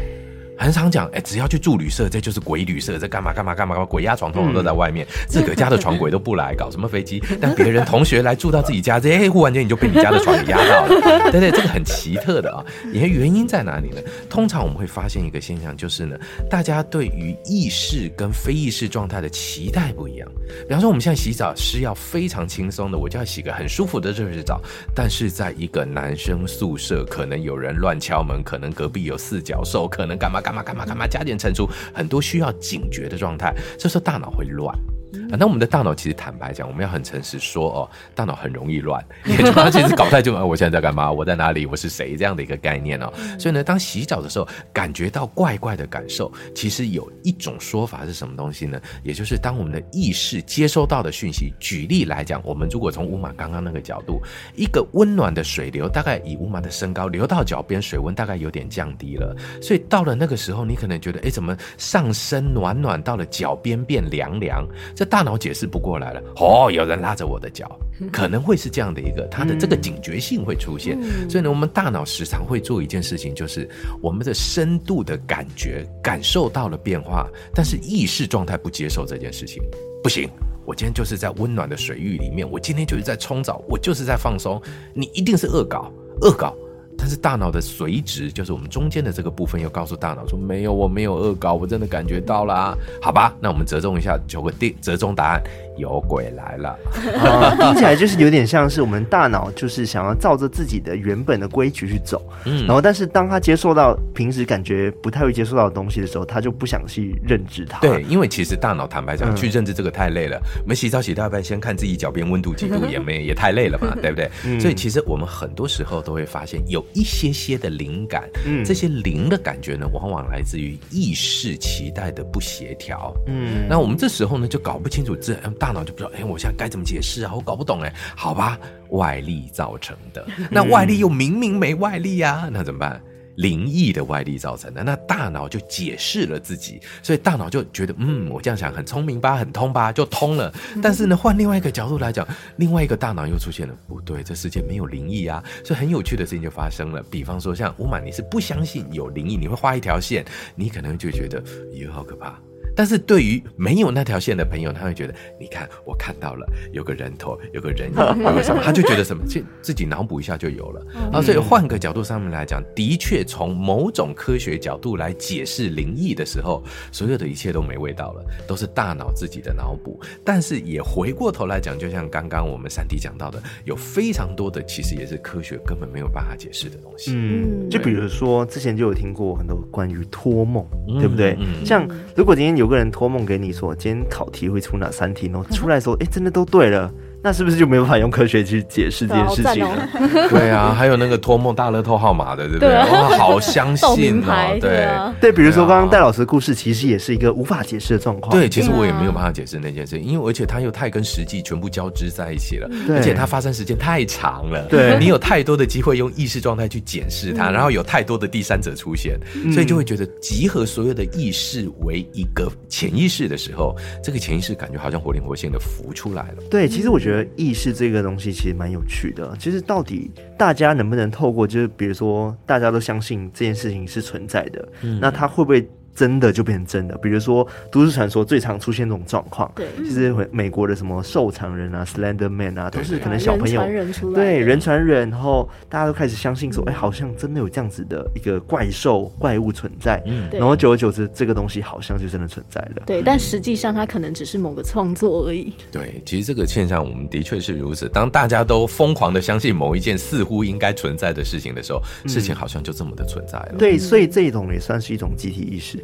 很常讲，哎，只要去住旅社，这就是鬼旅社，这干嘛干嘛干嘛鬼压床通通都在外面，嗯、自个家的床鬼都不来，搞什么飞机？但别人同学来住到自己家，这 哎，忽然间你就被你家的床给压到了，对对，这个很奇特的啊。你看原因在哪里呢？通常我们会发现一个现象，就是呢，大家对于意识跟非意识状态的期待不一样。比方说，我们现在洗澡是要非常轻松的，我就要洗个很舒服的热水澡。但是在一个男生宿舍，可能有人乱敲门，可能隔壁有四脚兽，可能干嘛干嘛干嘛干嘛，加减乘除，很多需要警觉的状态，这时候大脑会乱。啊，那我们的大脑其实坦白讲，我们要很诚实说哦，大脑很容易乱，也就它其实搞不太清楚，我现在在干嘛，我在哪里，我是谁这样的一个概念哦。所以呢，当洗澡的时候感觉到怪怪的感受，其实有一种说法是什么东西呢？也就是当我们的意识接收到的讯息，举例来讲，我们如果从乌马刚刚那个角度，一个温暖的水流，大概以乌马的身高流到脚边，水温大概有点降低了，所以到了那个时候，你可能觉得，哎，怎么上身暖暖，到了脚边变凉凉？大脑解释不过来了，哦，有人拉着我的脚，可能会是这样的一个，他的这个警觉性会出现。所以呢，我们大脑时常会做一件事情，就是我们的深度的感觉感受到了变化，但是意识状态不接受这件事情。不行，我今天就是在温暖的水域里面，我今天就是在冲澡，我就是在放松。你一定是恶搞，恶搞。但是大脑的髓质，就是我们中间的这个部分，又告诉大脑说：“没有，我没有恶搞，我真的感觉到了。”好吧，那我们折中一下，求个定折中答案。有鬼来了。啊，听起来就是有点像是我们大脑就是想要照着自己的原本的规矩去走，嗯，然后但是当他接受到平时感觉不太会接受到的东西的时候，他就不想去认知它。对，因为其实大脑坦白讲，去认知这个太累了。我们洗澡洗到一半，先看自己脚边温度几度，也没 也太累了嘛，对不对？所以其实我们很多时候都会发现有一些些的灵感，嗯，这些灵的感觉呢，往往来自于意识期待的不协调，嗯，那我们这时候呢就搞不清楚，这大脑就不知道，哎，我现在该怎么解释啊？我搞不懂哎，好吧，外力造成的，那外力又明明没外力啊，那怎么办？灵异的外力造成的，那大脑就解释了自己，所以大脑就觉得，嗯，我这样想很聪明吧，很通吧，就通了。但是呢，换另外一个角度来讲，另外一个大脑又出现了，不对，这世界没有灵异啊，所以很有趣的事情就发生了。比方说，像吴满，你是不相信有灵异，你会画一条线，你可能就觉得，咦，好可怕。但是对于没有那条线的朋友，他会觉得，你看我看到了有个人头，有个人影，有个什么，他就觉得什么，自自己脑补一下就有了。啊，所以换个角度上面来讲，的确从某种科学角度来解释灵异的时候，所有的一切都没味道了，都是大脑自己的脑补。但是也回过头来讲，就像刚刚我们珊迪讲到的，有非常多的其实也是科学根本没有办法解释的东西。嗯，就比如说之前就有听过很多关于托梦，对不对？像如果今天有。有个人托梦给你说，今天考题会出哪三题？呢出来时候，哎，真的都对了。那是不是就没有办法用科学去解释这件事情了？对啊，还有那个托梦大乐透号码的，对不对？哇，好相信哦。对对，比如说刚刚戴老师的故事，其实也是一个无法解释的状况。对，其实我也没有办法解释那件事，因为而且它又太跟实际全部交织在一起了，而且它发生时间太长了。对，你有太多的机会用意识状态去检视它，然后有太多的第三者出现，所以就会觉得集合所有的意识为一个潜意识的时候，这个潜意识感觉好像活灵活现的浮出来了。对，其实我觉得。意识这个东西其实蛮有趣的，其实到底大家能不能透过，就是比如说大家都相信这件事情是存在的，嗯、那他会不会？真的就变成真的，比如说都市传说最常出现这种状况，对，其实美国的什么瘦长人啊、Slender Man 啊，都是可能小朋友对人传人，对人传人，然后大家都开始相信说，哎、嗯欸，好像真的有这样子的一个怪兽怪物存在，嗯，然后久而久之，这个东西好像就真的存在了，对，但实际上它可能只是某个创作而已。对，其实这个现象我们的确是如此。当大家都疯狂的相信某一件似乎应该存在的事情的时候，嗯、事情好像就这么的存在了。对，所以这种也算是一种集体意识。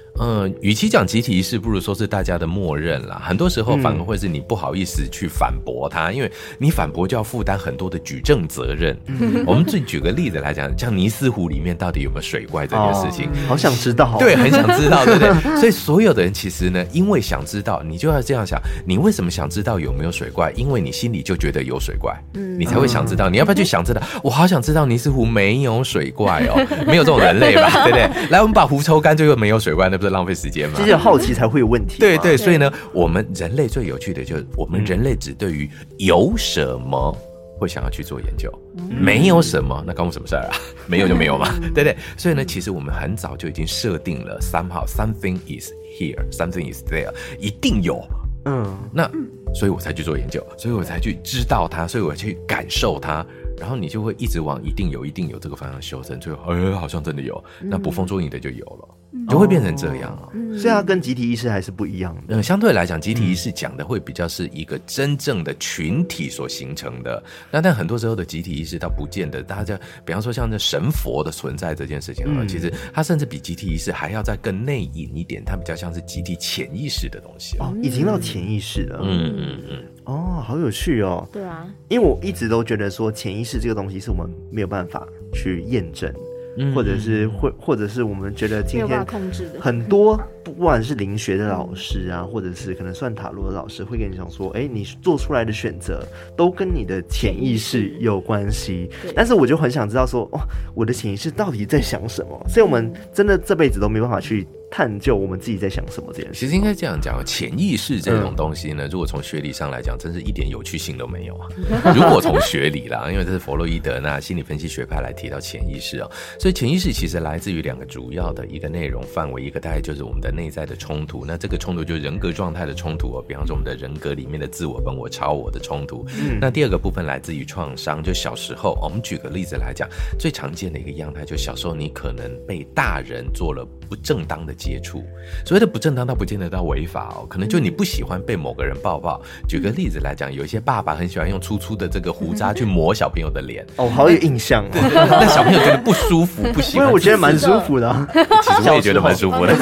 嗯，与其讲集体意识，不如说是大家的默认啦。很多时候反而会是你不好意思去反驳他，因为你反驳就要负担很多的举证责任。我们最举个例子来讲，像尼斯湖里面到底有没有水怪这件事情，好想知道。对，很想知道，对不对？所以所有的人其实呢，因为想知道，你就要这样想：你为什么想知道有没有水怪？因为你心里就觉得有水怪，嗯你才会想知道。你要不要去想知道？我好想知道尼斯湖没有水怪哦，没有这种人类吧？对不对？来，我们把湖抽干，就又没有水怪，那不是浪费时间吗？其实有好奇才会有问题。对对，所以呢，我们人类最有趣的就是，我们人类只对于有什么会想要去做研究，没有什么，那关我什么事儿啊？没有就没有嘛，对不对？所以呢，其实我们很早就已经设定了，somehow something is here，something is there，一定有。嗯，那所以我才去做研究，所以我才去知道它，所以我去感受它。然后你就会一直往一定有、一定有这个方向修正，最后哎，好像真的有，那捕风捉影的就有了，嗯、就会变成这样啊。所以它跟集体意识还是不一样的。嗯，相对来讲，集体意识讲的会比较是一个真正的群体所形成的。那但很多时候的集体意识倒不见得，大家比方说像那神佛的存在这件事情啊，嗯、其实它甚至比集体意识还要再更内隐一点，它比较像是集体潜意识的东西哦，已经到潜意识了。嗯嗯嗯。哦，好有趣哦。对啊，因为我一直都觉得说潜意识这个东西是我们没有办法去验证，嗯、或者是或，或者是我们觉得今天很多不管是灵学的老师啊，或者是可能算塔罗的老师会跟你讲说，哎，你做出来的选择都跟你的潜意识有关系。但是我就很想知道说，哦，我的潜意识到底在想什么？所以我们真的这辈子都没办法去。探究我们自己在想什么这件事，其实应该这样讲，潜意识这种东西呢，如果从学理上来讲，真是一点有趣性都没有啊。如果从学理啦，因为这是弗洛伊德那心理分析学派来提到潜意识啊，所以潜意识其实来自于两个主要的一个内容范围，一个大概就是我们的内在的冲突，那这个冲突就是人格状态的冲突哦，比方说我们的人格里面的自我、本我、超我的冲突。嗯，那第二个部分来自于创伤，就小时候，我们举个例子来讲，最常见的一个样态，就小时候你可能被大人做了。不正当的接触。所谓的不正当，倒不见得到违法哦，可能就你不喜欢被某个人抱抱。举个例子来讲，有一些爸爸很喜欢用粗粗的这个胡渣去抹小朋友的脸，哦，好有印象哦。那小朋友觉得不舒服，不喜欢。因为我觉得蛮舒服的，啊，其实我也觉得蛮舒服的。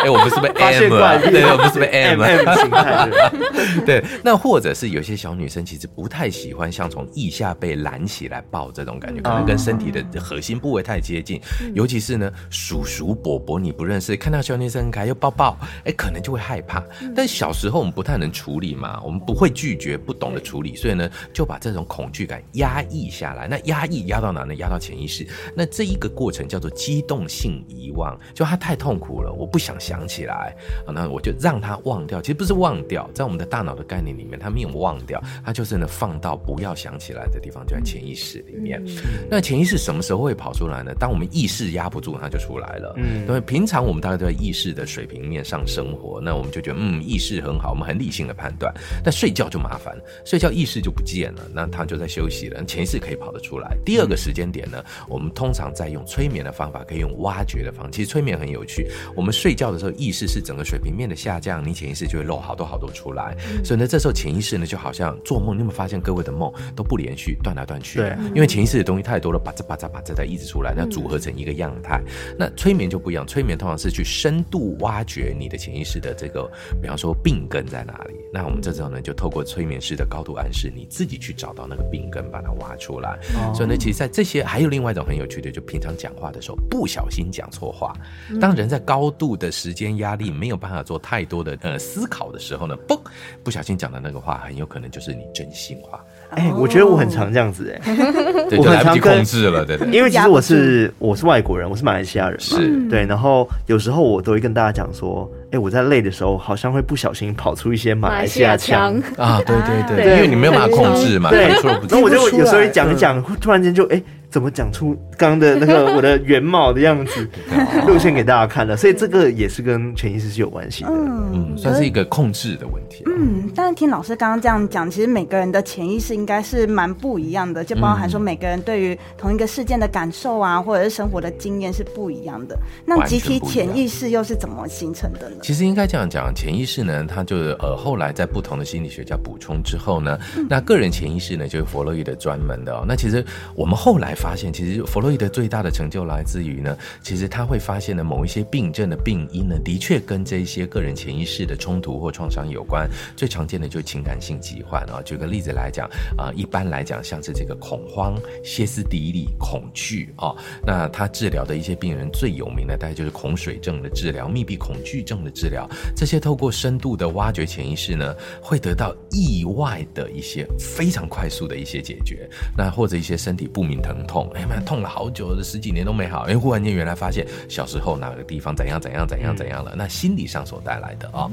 哎、欸，我们是不是 M 啊？对，我们是不是 M？, M, M 形态 对，那或者是有些小女生其实不太喜欢像从腋下被揽起来抱这种感觉，可能跟身体的核心部位太接近。尤其是呢，叔叔伯伯你不认识，看到小女生很可爱又抱抱，哎、欸，可能就会害怕。但小时候我们不太能处理嘛，我们不会拒绝，不懂得处理，所以呢，就把这种恐惧感压抑下来。那压抑压到哪呢？压到潜意识。那这一个过程叫做机动性遗忘，就他太痛苦了，我不想想起来啊，那我就让他忘掉。其实不是忘掉，在我们的大脑的概念里面，他没有忘掉，他就是呢放到不要想起来的地方，就在潜意识里面。那潜意识什么时候会跑出来呢？当我们意识压不住，它就出来了。嗯，因为平常我们大概都在意识的水平面上生活，那我们就觉得嗯，意识很好，我们很理性的判断。但睡觉就麻烦，睡觉意识就不见了，那他就在休息了，潜意识可以跑得出来。第二个时间点呢，我们通常在用催眠的方法，可以用挖掘的方法。其实催眠很有趣，我们睡觉的时候意识是整个水平面的下降，你潜意识就会漏好多好多出来。所以呢，这时候潜意识呢就好像做梦，你有没有发现各位的梦都不连续，断来断去？对，因为潜意识的东西太多了，把这把这把这的一直出来，那组合成一个样态。那催眠就不一样，催眠通常是去深度挖掘你的潜意识的这个，比方说病根在哪里。那我们这时候呢，就透过催眠师的高度暗示，你自己去找到那个病根，把它挖出来。所以呢，其实，在这些还有另外一种很有趣的，就平常讲话的时候不小心讲错话。当人在高度的时间压力没有办法做太多的呃思考的时候呢，嘣，不小心讲的那个话，很有可能就是你真心话。哎、欸，我觉得我很常这样子哎、欸，我来不及控制了，对对。因为其实我是我是外国人，我是马来西亚人嘛，是对。然后有时候我都会跟大家讲说，哎、欸，我在累的时候，好像会不小心跑出一些马来西亚腔。啊，对对对，对，因为你没有办法控制嘛，对。然后我就有时候一讲一讲，突然间就哎。欸怎么讲出刚刚的那个我的原貌的样子，路线给大家看了，所以这个也是跟潜意识是有关系的，嗯，算是一个控制的问题。嗯，但是听老师刚刚这样讲，其实每个人的潜意识应该是蛮不一样的，就包含说每个人对于同一个事件的感受啊，或者是生活的经验是不一样的。那集体潜意识又是怎么形成的呢？其实应该这样讲，潜意识呢，它就是呃后来在不同的心理学家补充之后呢，嗯、那个人潜意识呢就是弗洛伊德专门的哦。那其实我们后来。发现其实弗洛伊德最大的成就来自于呢，其实他会发现呢某一些病症的病因呢，的确跟这一些个人潜意识的冲突或创伤有关。最常见的就是情感性疾患啊。举个例子来讲啊，一般来讲像是这个恐慌、歇斯底里、恐惧啊，那他治疗的一些病人最有名的大概就是恐水症的治疗、密闭恐惧症的治疗。这些透过深度的挖掘潜意识呢，会得到意外的一些非常快速的一些解决。那或者一些身体不明疼痛。痛，哎妈，痛了好久了，十几年都没好。哎，忽然间原来发现小时候哪个地方怎样怎样怎样怎样了，那心理上所带来的啊、哦。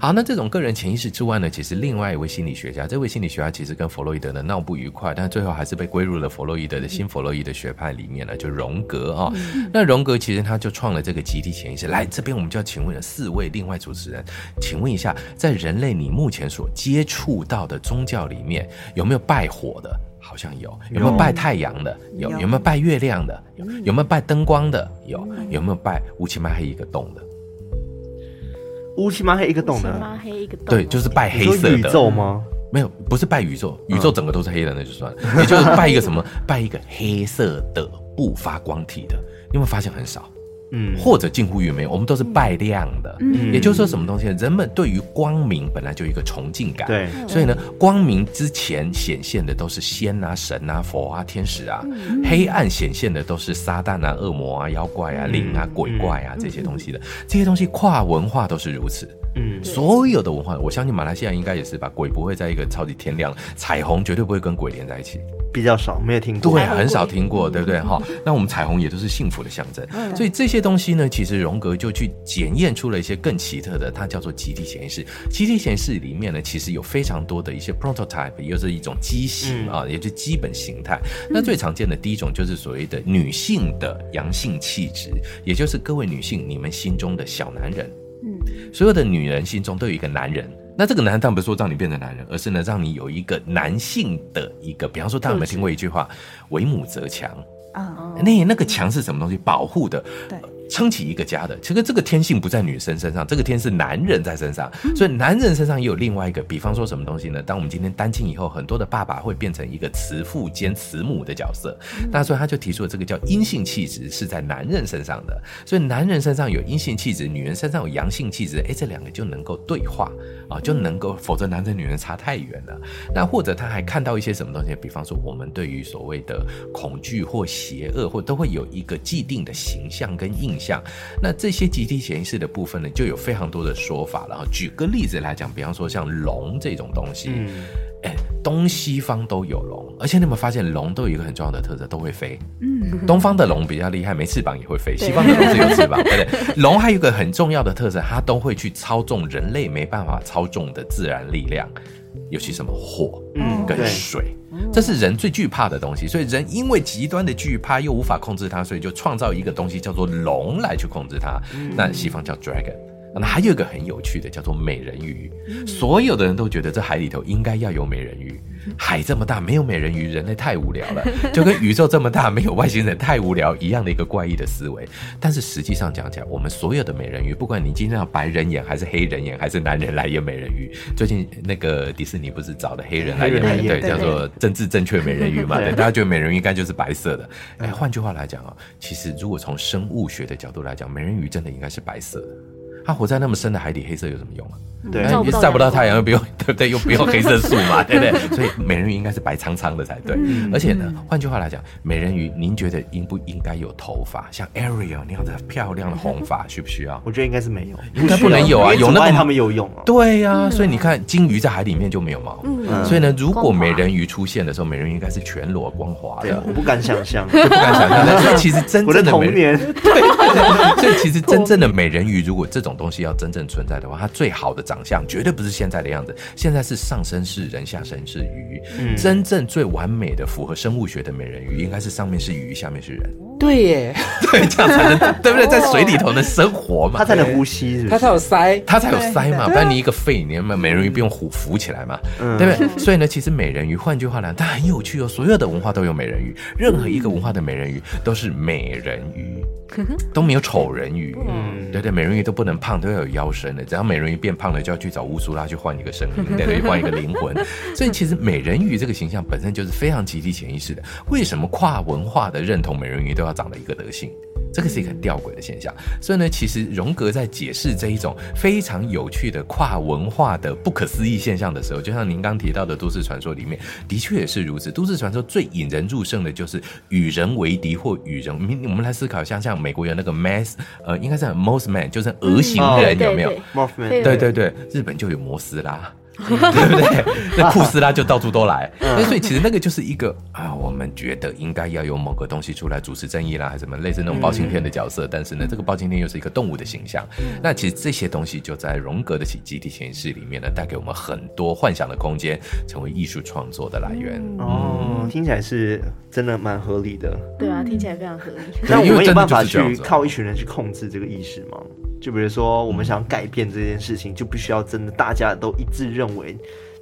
好，那这种个人潜意识之外呢，其实另外一位心理学家，这位心理学家其实跟弗洛伊德呢闹不愉快，但最后还是被归入了弗洛伊德的新弗洛伊德学派里面了，就荣格啊、哦。那荣格其实他就创了这个集体潜意识。来这边我们就要请问了四位另外主持人，请问一下，在人类你目前所接触到的宗教里面，有没有拜火的？好像有，有没有拜太阳的？有，有没有拜月亮的？有，有没有拜灯光的？有，有没有拜乌漆嘛黑一个洞的？乌漆嘛黑一个洞的，乌漆嘛黑一个洞对，就是拜黑色的宇宙吗？没有，不是拜宇宙，宇宙整个都是黑的，那就算了。也就是拜一个什么？拜一个黑色的不发光体的，你有没有发现很少？嗯，或者近乎于没有，我们都是拜亮的。嗯，也就是说，什么东西呢？人们对于光明本来就有一个崇敬感。对，所以呢，光明之前显现的都是仙啊、神啊、佛啊、天使啊；黑暗显现的都是撒旦啊、恶魔啊、妖怪啊、灵啊、鬼怪啊这些东西的。这些东西跨文化都是如此。嗯，所有的文化，我相信马来西亚应该也是吧。鬼不会在一个超级天亮，彩虹绝对不会跟鬼连在一起。比较少，没有听过，对，很少听过，对不对？哈，那我们彩虹也都是幸福的象征，所以这些东西呢，其实荣格就去检验出了一些更奇特的，它叫做集体潜意识。集体潜意识里面呢，其实有非常多的一些 prototype，又是一种畸形啊，也就是基本形态。那最常见的第一种就是所谓的女性的阳性气质，也就是各位女性你们心中的小男人。嗯，所有的女人心中都有一个男人。那这个男人当然不是说让你变成男人，而是呢让你有一个男性的一个，比方说，大家有没有听过一句话“为母则强”啊？那那个墙是什么东西？保护的。对。撑起一个家的。其实这个天性不在女生身上，这个天是男人在身上。所以男人身上也有另外一个，比方说什么东西呢？当我们今天单亲以后，很多的爸爸会变成一个慈父兼慈母的角色。那所以他就提出了这个叫阴性气质是在男人身上的。所以男人身上有阴性气质，女人身上有阳性气质，哎，这两个就能够对话啊，就能够，否则男人女人差太远了。那或者他还看到一些什么东西？比方说我们对于所谓的恐惧或邪恶，或都会有一个既定的形象跟印象。那这些集体潜意识的部分呢，就有非常多的说法。然后举个例子来讲，比方说像龙这种东西，哎、嗯，东西方都有龙，而且你有没有发现龙都有一个很重要的特色，都会飞。嗯，东方的龙比较厉害，没翅膀也会飞；西方的龙是有翅膀，对不对？龙还有一个很重要的特色，它都会去操纵人类没办法操纵的自然力量，尤其什么火，嗯，跟水。这是人最惧怕的东西，所以人因为极端的惧怕又无法控制它，所以就创造一个东西叫做龙来去控制它。那西方叫 dragon，那还有一个很有趣的叫做美人鱼，所有的人都觉得这海里头应该要有美人鱼。海这么大，没有美人鱼，人类太无聊了，就跟宇宙这么大，没有外星人太无聊一样的一个怪异的思维。但是实际上讲起来，我们所有的美人鱼，不管你今天要白人演，还是黑人演，还是男人来演美人鱼，最近那个迪士尼不是找的黑人来演，对，对，对，叫做政治正确美人鱼嘛？对，对，大家觉得美人鱼应该就是白色的。哎，换句话来讲啊，其实如果从生物学的角度来讲，美人鱼真的应该是白色的。它活在那么深的海底，黑色有什么用啊？对，你晒不到太阳，又不用，对不对？又不用黑色素嘛，对不对？所以美人鱼应该是白苍苍的才对。嗯、而且呢，换句话来讲，美人鱼，您觉得应不应该有头发？像 Ariel 那样的漂亮的红发，需不需要？我觉得应该是没有，应该不能有啊。有那么他们有用啊？对呀、啊，所以你看，金鱼在海里面就没有毛。嗯、所以呢，如果美人鱼出现的时候，美人鱼应该是全裸光滑的。我不敢想象，不敢想象。但是其实真正的美人鱼，对，所以其实真正的美人鱼，如果这种东西要真正存在的话，它最好的长相绝对不是。现在的样子，现在是上身是人，下身是鱼。嗯，真正最完美的符合生物学的美人鱼，应该是上面是鱼，下面是人。对耶，对，这样才能对不对？在水里头能生活嘛，它才能呼吸它才有鳃，它才有鳃嘛。不然你一个肺，你美人鱼不用浮浮起来嘛，嗯、对不对？所以呢，其实美人鱼，换句话来讲，它很有趣哦。所有的文化都有美人鱼，任何一个文化的美人鱼都是美人鱼。都没有丑人鱼，嗯，对对，美人鱼都不能胖，都要有腰身的。只要美人鱼变胖了，就要去找乌苏拉去换一个生命，对，换一个灵魂。所以其实美人鱼这个形象本身就是非常集体潜意识的。为什么跨文化的认同美人鱼都要长的一个德性？这个是一个很吊诡的现象，所以呢，其实荣格在解释这一种非常有趣的跨文化的不可思议现象的时候，就像您刚提到的都市传说里面，的确也是如此。都市传说最引人入胜的就是与人为敌或与人，我们来思考一下，像美国有那个 Mass，呃，应该是 Mothman，就是鹅形人，有没有对对对，日本就有摩斯拉。对不对？那库斯拉就到处都来，那所以其实那个就是一个啊，我们觉得应该要有某个东西出来主持正义啦，还是什么类似那种包青天的角色。但是呢，这个包青天又是一个动物的形象。那其实这些东西就在荣格的集集体潜意识里面呢，带给我们很多幻想的空间，成为艺术创作的来源。哦，听起来是真的蛮合理的。对啊，听起来非常合理。那我们有办法去靠一群人去控制这个意识吗？就比如说，我们想改变这件事情，就必须要真的大家都一致认为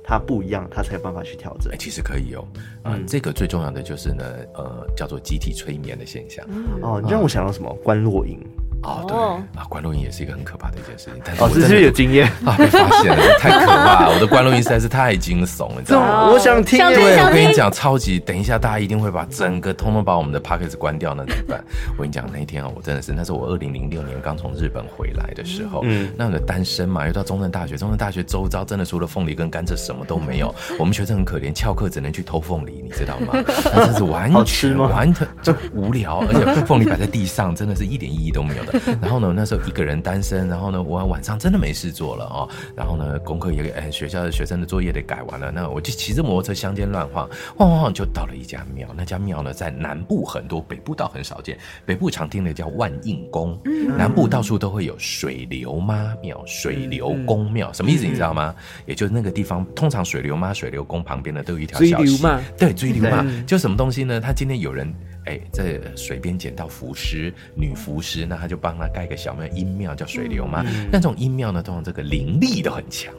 它不一样，它才有办法去调整。哎，其实可以哦。嗯，这个最重要的就是呢，呃，叫做集体催眠的现象。哦，你让我想到什么？观落阴。哦，对啊，关录音也是一个很可怕的一件事情。但是，哦，这是有经验 啊，被发现了，太可怕了！我的关录音实在是太惊悚了，你知道吗？我想听，对，我跟你讲，超级。等一下，大家一定会把整个通通把我们的 podcast 关掉，那怎么办？我跟你讲，那一天啊，我真的是，那是我二零零六年刚从日本回来的时候，嗯，那个单身嘛，又到中正大学，中正大学周遭真的除了凤梨跟甘蔗什么都没有，我们学生很可怜，翘课只能去偷凤梨，你知道吗？那真是完全完全就无聊，而且凤梨摆在地上，真的是一点意义都没有的。然后呢，那时候。一个人单身，然后呢，我晚上真的没事做了哦，然后呢，功课也给哎，学校的学生的作业得改完了，那我就骑着摩托车乡间乱晃，晃晃晃就到了一家庙。那家庙呢，在南部很多，北部倒很少见。北部常听的叫万应宫，南部到处都会有水流妈庙、水流宫庙，什么意思你知道吗？也就是那个地方，通常水流妈、水流宫旁边呢都有一条小溪，对，水流妈就什么东西呢？他今天有人。哎，在水边捡到浮尸，女浮尸，那他就帮他盖个小庙，阴庙叫水流嘛。嗯、那这种阴庙呢，通常这个灵力都很强。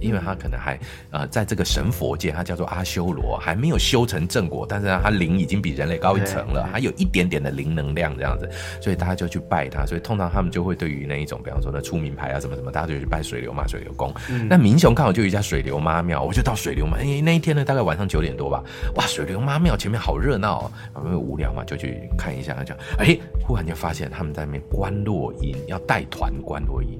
因为他可能还呃，在这个神佛界，他叫做阿修罗，还没有修成正果，但是他灵已经比人类高一层了，还有一点点的灵能量这样子，所以大家就去拜他。所以通常他们就会对于那一种，比方说那出名牌啊什么什么，大家就去拜水流妈、水流公。嗯、那民雄刚好就有一家水流妈庙，我就到水流妈。哎，那一天呢，大概晚上九点多吧，哇，水流妈庙前面好热闹哦，因为无聊嘛，就去看一下。他讲，哎，忽然就发现他们在那边观落音，要带团观落阴。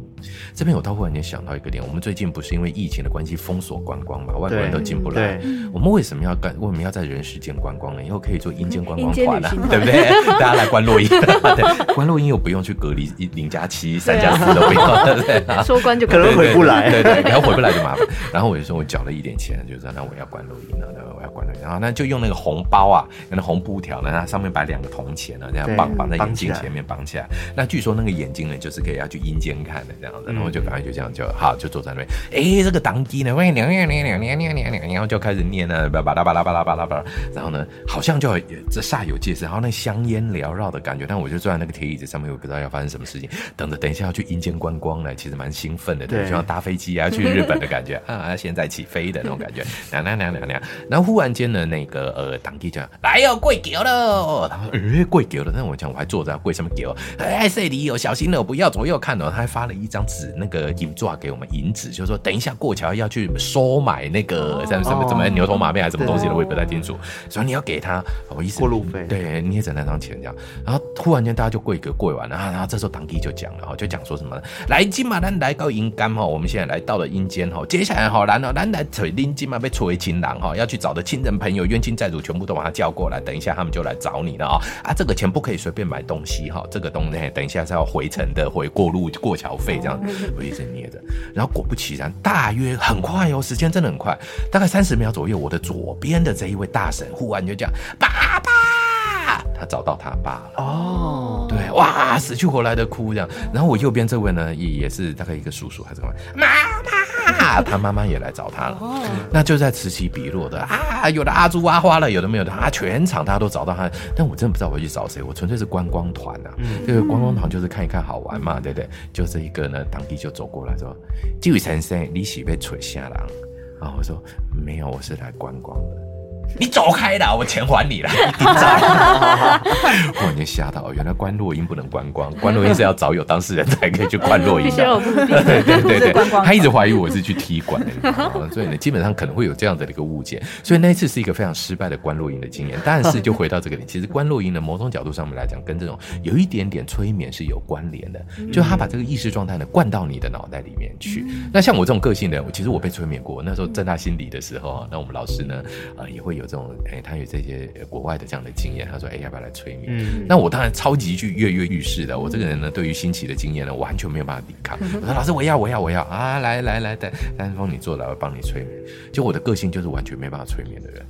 这边我倒忽然间想到一个点，我们最近不是因为疫情的关系封锁观光嘛，外国人都进不来。我们为什么要干？为什么要在人世间观光呢？以后可以做阴间观光团啊，对不对？大家来观落阴，对，观落阴又不用去隔离零加七、三加四都不用，对不对？收官就可能回不来，对对，然后回不来就麻烦。然后我就说我缴了一点钱，就说那我要观落阴了，我要观落阴，然后那就用那个红包啊，那红布条呢，它上面摆两个铜钱呢，这样绑绑在眼睛前面绑起来。那据说那个眼睛呢，就是可以要去阴间看的这样子，然后就赶快就这样就好，就坐在那边。哎，这个当机呢，喂，娘娘娘娘娘娘娘娘，然后就开始念呢，巴拉巴拉巴拉巴拉巴拉，然后呢，好像就这煞有介事，然后那香烟缭绕的感觉。但我就坐在那个铁椅子上面，我不知道要发生什么事情，等着等一下要去阴间观光呢，其实蛮兴奋的，对，就像搭飞机啊去日本的感觉 啊，现在起飞的那种感觉，娘娘娘娘娘。然后忽然间呢，那个呃当机讲来哟，跪脚了，然后呃跪脚了，那我讲我还坐在跪什么脚？哎，这里有小心了，不要左右看哦。他还发了一张纸，那个银纸给我们银纸，就是说等一下过桥要去收买那个什么什么什么牛头马面还是什么东西的，我也不太清楚。所以你要给他，我意思过路费，对，捏着那张钱这样。然后突然间大家就跪个跪完了，然后这时候当地就讲了哈，就讲说什么呢？来金嘛，咱来到阴间哈，我们现在来到了阴间哈，接下来哈，然后咱来找拎金嘛，被撮为情郎哈，要去找的亲人朋友、冤亲债主全部都把他叫过来，等一下他们就来找你了啊啊！这个钱不可以随便买东西哈，这个东西等一下是要回程的，回过路过桥费这样。我一直捏着，然后果不其然，大约很快哦，时间真的很快，大概三十秒左右，我的左边的这一位大神忽然就讲：“爸爸，他找到他爸了。”哦，对，哇，死去活来的哭这样。然后我右边这位呢，也也是大概一个叔叔还是干嘛妈妈，他妈妈也来找他了。哦，那就在此起彼落的啊，有的阿猪阿花了，有的没有的啊，全场大家都找到他，但我真的不知道我去找谁，我纯粹是观光团啊。嗯，这个观光团就是看一看好玩嘛，对不对？就这一个呢，当地就走过来说：“这位先生，你是被吹下来？”然后我说：“没有，我是来观光的。” 你走开啦，我钱还你了。一定我完全吓到，原来观落音不能观光，观落音是要找有当事人才可以去观落音的。对对对对，他一直怀疑我是去踢馆的，所以呢，基本上可能会有这样的一个误解。所以那一次是一个非常失败的观落音的经验。但是就回到这个点，其实观落音呢某种角度上面来讲，跟这种有一点点催眠是有关联的，就他把这个意识状态呢灌到你的脑袋里面去。那像我这种个性的，其实我被催眠过。那时候政大心理的时候，那我们老师呢，呃，也会有。这种哎，他有这些国外的这样的经验，他说哎，要不要来催眠？嗯，那我当然超级去跃跃欲试的。我这个人呢，对于新奇的经验呢，完全没有办法抵抗。我说老师，我要，我要，我要啊！来来来，丹丹峰你坐来，我帮你催眠。就我的个性就是完全没办法催眠的人。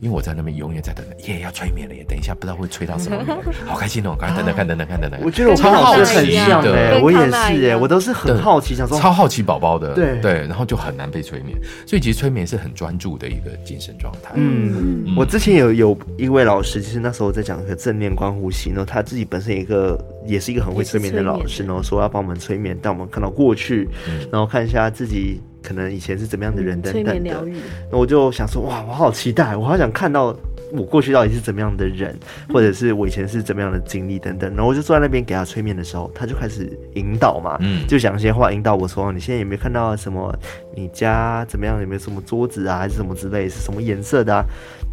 因为我在那边永远在等，耶，要催眠了耶！等一下不知道会催到什么，好开心哦！赶快等等看，等等看，等等。我觉得我超好奇的，我也是耶，我都是很好奇，想说超好奇宝宝的，对对，然后就很难被催眠，所以其实催眠是很专注的一个精神状态。嗯，我之前有有一位老师，其实那时候在讲一个正念观呼吸，然后他自己本身一个也是一个很会催眠的老师，然后说要帮我们催眠，带我们看到过去，然后看一下自己。可能以前是怎么样的人等等的，那我就想说，哇，我好期待，我好想看到我过去到底是怎么样的人，或者是我以前是怎么样的经历等等。然后我就坐在那边给他催眠的时候，他就开始引导嘛，嗯，就讲一些话引导我说，你现在有没有看到什么？你家怎么样？有没有什么桌子啊，还是什么之类？是什么颜色的啊？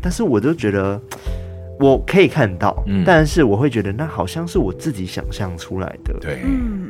但是我就觉得。我可以看到，嗯，但是我会觉得那好像是我自己想象出来的，对，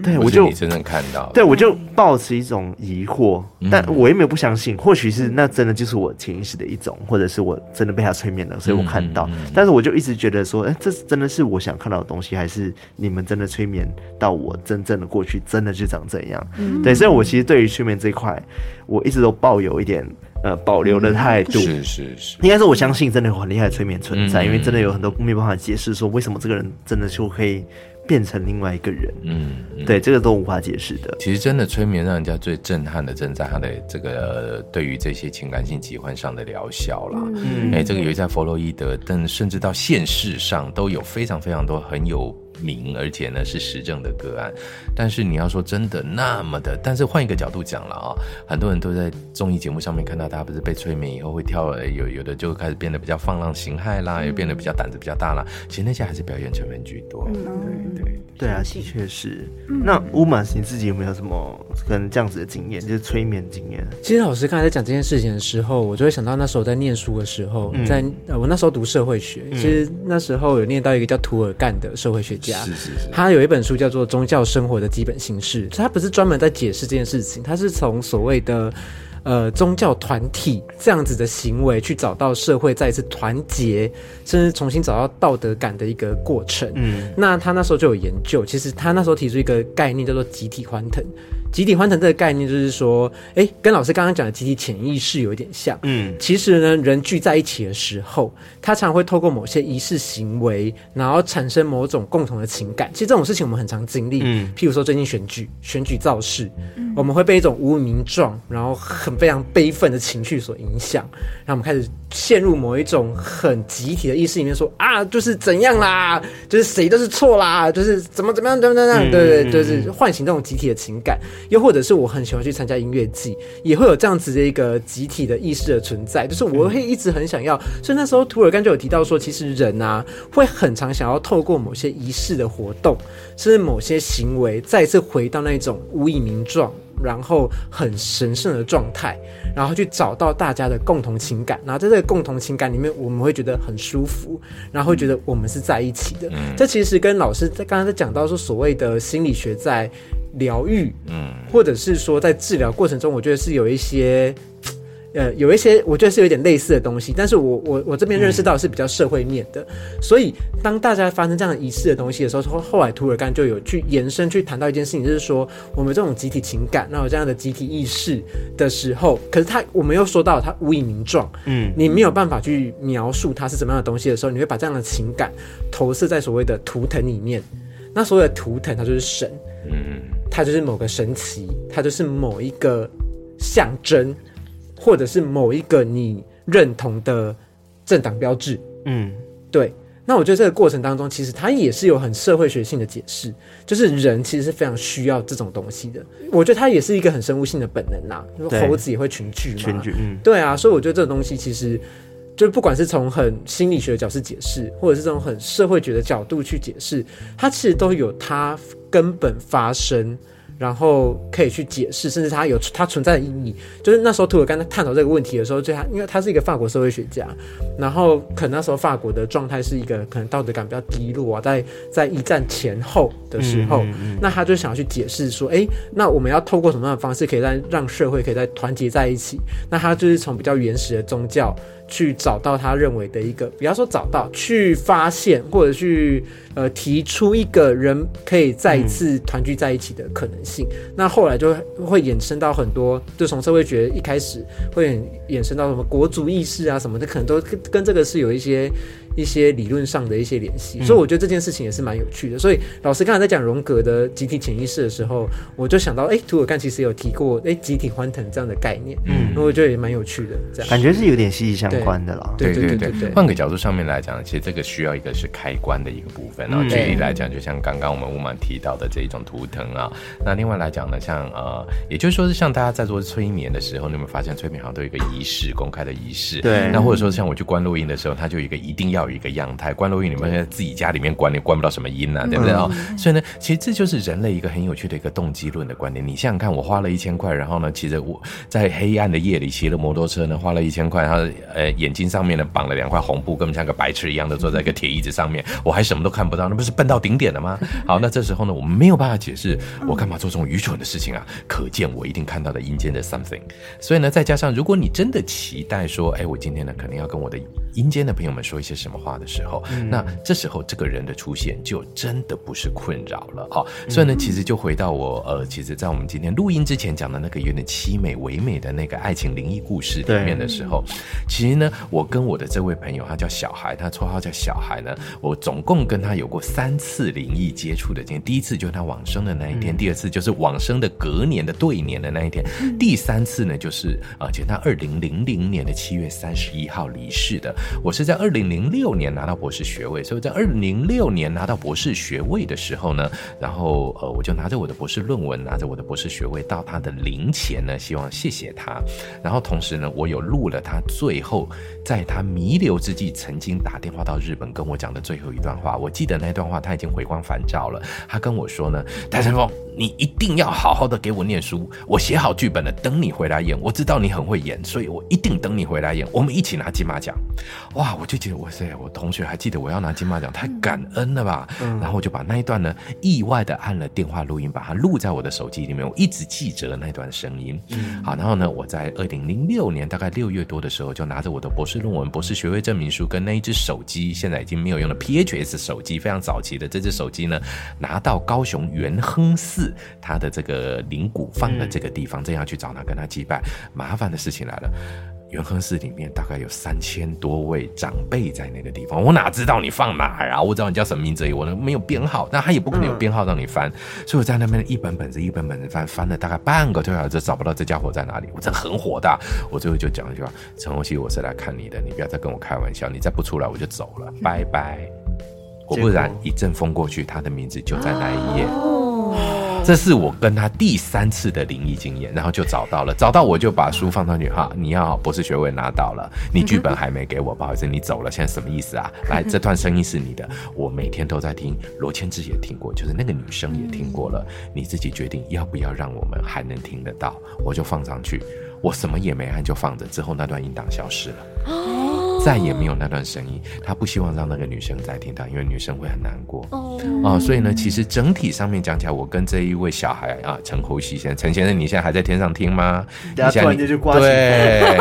对，我就你真正看到，对，我就抱持一种疑惑，但我也没有不相信，或许是那真的就是我潜意识的一种，或者是我真的被他催眠了，所以我看到，但是我就一直觉得说，哎，这真的是我想看到的东西，还是你们真的催眠到我真正的过去，真的就长这样？嗯，对，所以我其实对于催眠这一块，我一直都抱有一点。呃，保留的态度是是是，应该是我相信真的有很厉害的催眠存在，因为真的有很多没办法解释说为什么这个人真的就可以变成另外一个人。嗯，对，这个都无法解释的。其实真的催眠让人家最震撼的，正在他的这个对于这些情感性疾患上的疗效啦。嗯，哎，这个有在弗洛伊德，但甚至到现世上都有非常非常多很有。名，而且呢是实证的个案。但是你要说真的那么的，但是换一个角度讲了啊，很多人都在综艺节目上面看到大家不是被催眠以后会跳，有有的就开始变得比较放浪形骸啦，也变得比较胆子比较大啦。其实那些还是表演成分居多。对对对，对啊，的确是。那乌马斯你自己有没有什么可能这样子的经验，就是催眠经验？其实老师刚才在讲这件事情的时候，我就会想到那时候在念书的时候，嗯、在我那时候读社会学，嗯、其实那时候有念到一个叫涂尔干的社会学家，是是是，他有一本书叫做《宗教生活的基本形式》，他不是专门在解释这件事情，他是从所谓的。呃，宗教团体这样子的行为，去找到社会再一次团结，甚至重新找到道德感的一个过程。嗯，那他那时候就有研究，其实他那时候提出一个概念叫做集体欢腾。集体欢腾这个概念就是说，哎、欸，跟老师刚刚讲的集体潜意识有一点像。嗯，其实呢，人聚在一起的时候，他常会透过某些仪式行为，然后产生某种共同的情感。其实这种事情我们很常经历。嗯，譬如说最近选举，选举造势，嗯、我们会被一种无名状，然后很非常悲愤的情绪所影响，然后我们开始陷入某一种很集体的意识里面说，说啊，就是怎样啦，就是谁都是错啦，就是怎么怎么样怎么怎么样，对对，对，就是唤醒这种集体的情感。又或者是我很喜欢去参加音乐季，也会有这样子的一个集体的意识的存在，就是我会一直很想要。所以那时候涂尔干就有提到说，其实人啊会很常想要透过某些仪式的活动，甚至某些行为，再次回到那种无以名状，然后很神圣的状态，然后去找到大家的共同情感。然后在这个共同情感里面，我们会觉得很舒服，然后会觉得我们是在一起的。嗯、这其实跟老师在刚刚在讲到说所谓的心理学在。疗愈，嗯，或者是说在治疗过程中，我觉得是有一些，呃，有一些我觉得是有点类似的东西。但是我我我这边认识到是比较社会面的，嗯、所以当大家发生这样的仪式的东西的时候，后后来图尔干就有去延伸去谈到一件事情，就是说我们这种集体情感，那有这样的集体意识的时候，可是他我们又说到他无以名状，嗯，你没有办法去描述它是怎么样的东西的时候，你会把这样的情感投射在所谓的图腾里面。那所谓的图腾，它就是神，嗯。它就是某个神奇，它就是某一个象征，或者是某一个你认同的政党标志。嗯，对。那我觉得这个过程当中，其实它也是有很社会学性的解释，就是人其实是非常需要这种东西的。我觉得它也是一个很生物性的本能呐、猴子也会群聚嘛。群聚，嗯，对啊。所以我觉得这个东西其实，就不管是从很心理学的角度解释，或者是这种很社会学的角度去解释，它其实都有它。根本发生，然后可以去解释，甚至它有它存在的意义。就是那时候涂尔干在探讨这个问题的时候，就他因为他是一个法国社会学家，然后可能那时候法国的状态是一个可能道德感比较低落啊，在在一战前后的时候，嗯嗯嗯，那他就想要去解释说，哎，那我们要透过什么样的方式，可以让让社会可以再团结在一起？那他就是从比较原始的宗教。去找到他认为的一个，比方说找到，去发现或者去呃提出一个人可以再一次团聚在一起的可能性。那后来就会衍生到很多，就从社会学一开始会衍生到什么国族意识啊什么的，可能都跟跟这个是有一些。一些理论上的一些联系，所以我觉得这件事情也是蛮有趣的。所以老师刚才在讲荣格的集体潜意识的时候，我就想到，哎，图尔干其实有提过，哎，集体欢腾这样的概念，嗯，那我觉得也蛮有趣的，这样感觉是有点息息相关的啦。对对对对，换个角度上面来讲，其实这个需要一个是开关的一个部分。然后举例来讲，就像刚刚我们乌马提到的这一种图腾啊，那另外来讲呢，像呃，也就是说是像大家在做催眠的时候，你有没有发现催眠好像都有一个仪式，公开的仪式？对。那或者说像我去关录音的时候，它就有一个一定要有一个样态。关录音，你们在自己家里面关，你关不到什么音呐、啊，对不对啊？嗯、所以呢，其实这就是人类一个很有趣的一个动机论的观点。你想想看，我花了一千块，然后呢，骑着我在黑暗的夜里骑了摩托车呢，花了一千块，然后呃眼睛上面呢绑了两块红布，根本像个白痴一样的坐在一个铁椅子上面，我还什么都看不到，那不是笨到顶点了吗？好，那这时候呢，我们没有办法解释我干嘛做这种愚蠢的事情啊？可见我一定看到了阴间的 something。所以呢，再加上如果你真的期待说，哎，我今天呢可能要跟我的阴间的朋友们说一些什么话的时候，嗯、那这时候这个人的出现就真的不是困扰了哈。所以呢，其实就回到我呃，其实，在我们今天录音之前讲的那个有点凄美唯美的那个爱情灵异故事里面的时候，其实呢，我跟我的这位朋友，他叫小孩，他绰号叫小孩呢，我总共跟他有过三次灵异接触的经验。第一次就是他往生的那一天，嗯、第二次就是往生的隔年的对年的那一天，嗯、第三次呢就是呃，就他二零零零年的七月三十一号离世的。我是在二零零六年拿到博士学位，所以在二零零六年拿到博士学位的时候呢，然后呃，我就拿着我的博士论文，拿着我的博士学位到他的灵前呢，希望谢谢他。然后同时呢，我有录了他最后在他弥留之际曾经打电话到日本跟我讲的最后一段话。我记得那段话他已经回光返照了，他跟我说呢，戴成峰，你一定要好好的给我念书，我写好剧本了，等你回来演。我知道你很会演，所以我一定等你回来演，我们一起拿金马奖。哇，我就觉得哇塞，我同学还记得我要拿金马奖，太感恩了吧？嗯、然后我就把那一段呢，意外的按了电话录音，把它录在我的手机里面，我一直记着那段声音。嗯、好，然后呢，我在二零零六年大概六月多的时候，就拿着我的博士论文、博士学位证明书跟那一只手机，现在已经没有用的 PHS 手机，非常早期的这只手机呢，拿到高雄元亨寺他的这个灵骨放的这个地方，正要去找他跟他祭拜。麻烦的事情来了。元亨寺里面大概有三千多位长辈在那个地方，我哪知道你放哪儿啊？我知道你叫什么名字，我呢没有编号，但他也不可能有编号让你翻，嗯、所以我在那边一本本子一本本子翻，翻了大概半个多小时，找不到这家伙在哪里，我真的很火大。我最后就讲一句话：陈红熙，我是来看你的，你不要再跟我开玩笑，你再不出来我就走了，嗯、拜拜。果不然，一阵风过去，他的名字就在那一页。哦这是我跟他第三次的灵异经验，然后就找到了，找到我就把书放上去哈。你要博士学位拿到了，你剧本还没给我，不好意思，你走了，现在什么意思啊？来，这段声音是你的，我每天都在听，罗千志也听过，就是那个女生也听过了，你自己决定要不要让我们还能听得到，我就放上去，我什么也没按就放着，之后那段音档消失了。再也没有那段声音，他不希望让那个女生再听到，因为女生会很难过哦、啊。所以呢，其实整体上面讲起来，我跟这一位小孩啊，陈侯熙先生，陈先生，你现在还在天上听吗？等下突然间就挂对，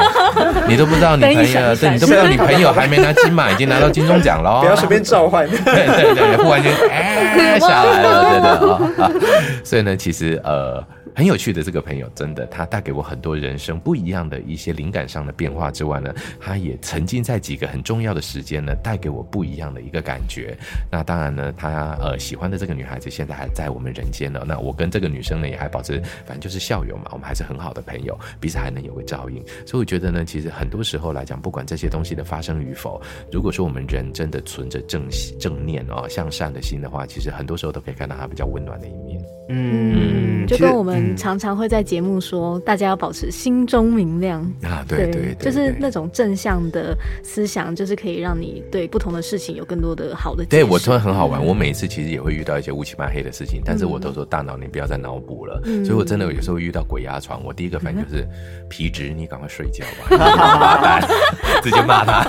你都不知道你朋友，对，你都不知道你朋友还没拿金马，已经拿到金钟奖了。不要随便召唤。对对对，忽然间哎下来了，真的啊。所以呢，其实呃。很有趣的这个朋友，真的，他带给我很多人生不一样的一些灵感上的变化之外呢，他也曾经在几个很重要的时间呢，带给我不一样的一个感觉。那当然呢，他呃喜欢的这个女孩子现在还在我们人间呢。那我跟这个女生呢也还保持，反正就是校友嘛，我们还是很好的朋友，彼此还能有个照应。所以我觉得呢，其实很多时候来讲，不管这些东西的发生与否，如果说我们人真的存着正正念哦，向善的心的话，其实很多时候都可以看到他比较温暖的一面。嗯，就跟我们。常常会在节目说，大家要保持心中明亮。啊，对对，就是那种正向的思想，就是可以让你对不同的事情有更多的好的。对，我突然很好玩，嗯、我每次其实也会遇到一些乌漆嘛黑的事情，但是我都说大脑你不要再脑补了，嗯、所以我真的有时候遇到鬼压床，我第一个反应就是皮质，你赶快睡觉吧，直接 骂他。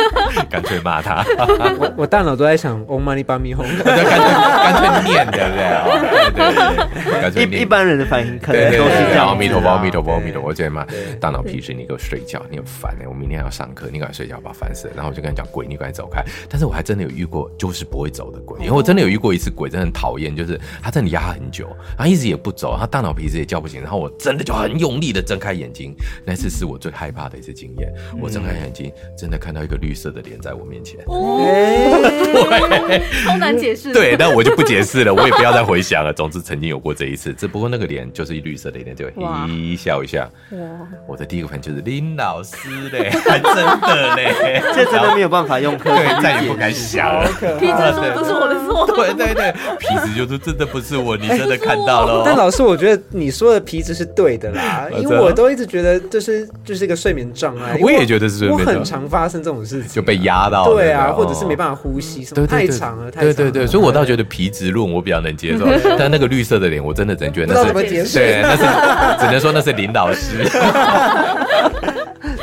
干脆骂他，我我大脑都在想 Om Mani Padme Hum，干脆干脆念，对不对？对对对，一一般人的反应可能都是这样。阿弥陀佛，阿弥陀佛，阿弥陀佛。我觉得嘛，大脑皮质，你给我睡觉，你很烦哎！我明天还要上课，你赶快睡觉吧，烦死了。然后我就跟他讲，鬼，你赶快走开。但是我还真的有遇过，就是不会走的鬼。因为我真的有遇过一次鬼，真的很讨厌，就是他真的压很久，他一直也不走，他大脑皮质也叫不醒。然后我真的就很用力的睁开眼睛，那次是我最害怕的一次经验。我睁开眼睛，真的看到一个绿色的脸在我面前。哦，对，超难解释。对，那我就不解释了，我也不要再回想了。总之，曾经有过这一次，只不过那个脸就是一绿色的脸，就嘿笑一下。哇，我的第一个朋友就是林老师嘞，还真的嘞，这真的没有办法用科学，再也不敢想了。皮子说不是我的错，对对对，皮子就是真的不是我，你真的看到了。但老师，我觉得你说的皮子是对的啦，因为我都一直觉得这是就是一个睡眠障碍。我也觉得是睡眠障碍，我很常发生这种事情，就被压到。对啊，或者是没办法呼吸，什么太长了，太长了。对对对，所以我倒觉得皮质论我比较能接受，但那个绿色的脸，我真的只能觉得那是，对，那是只能说那是林老师。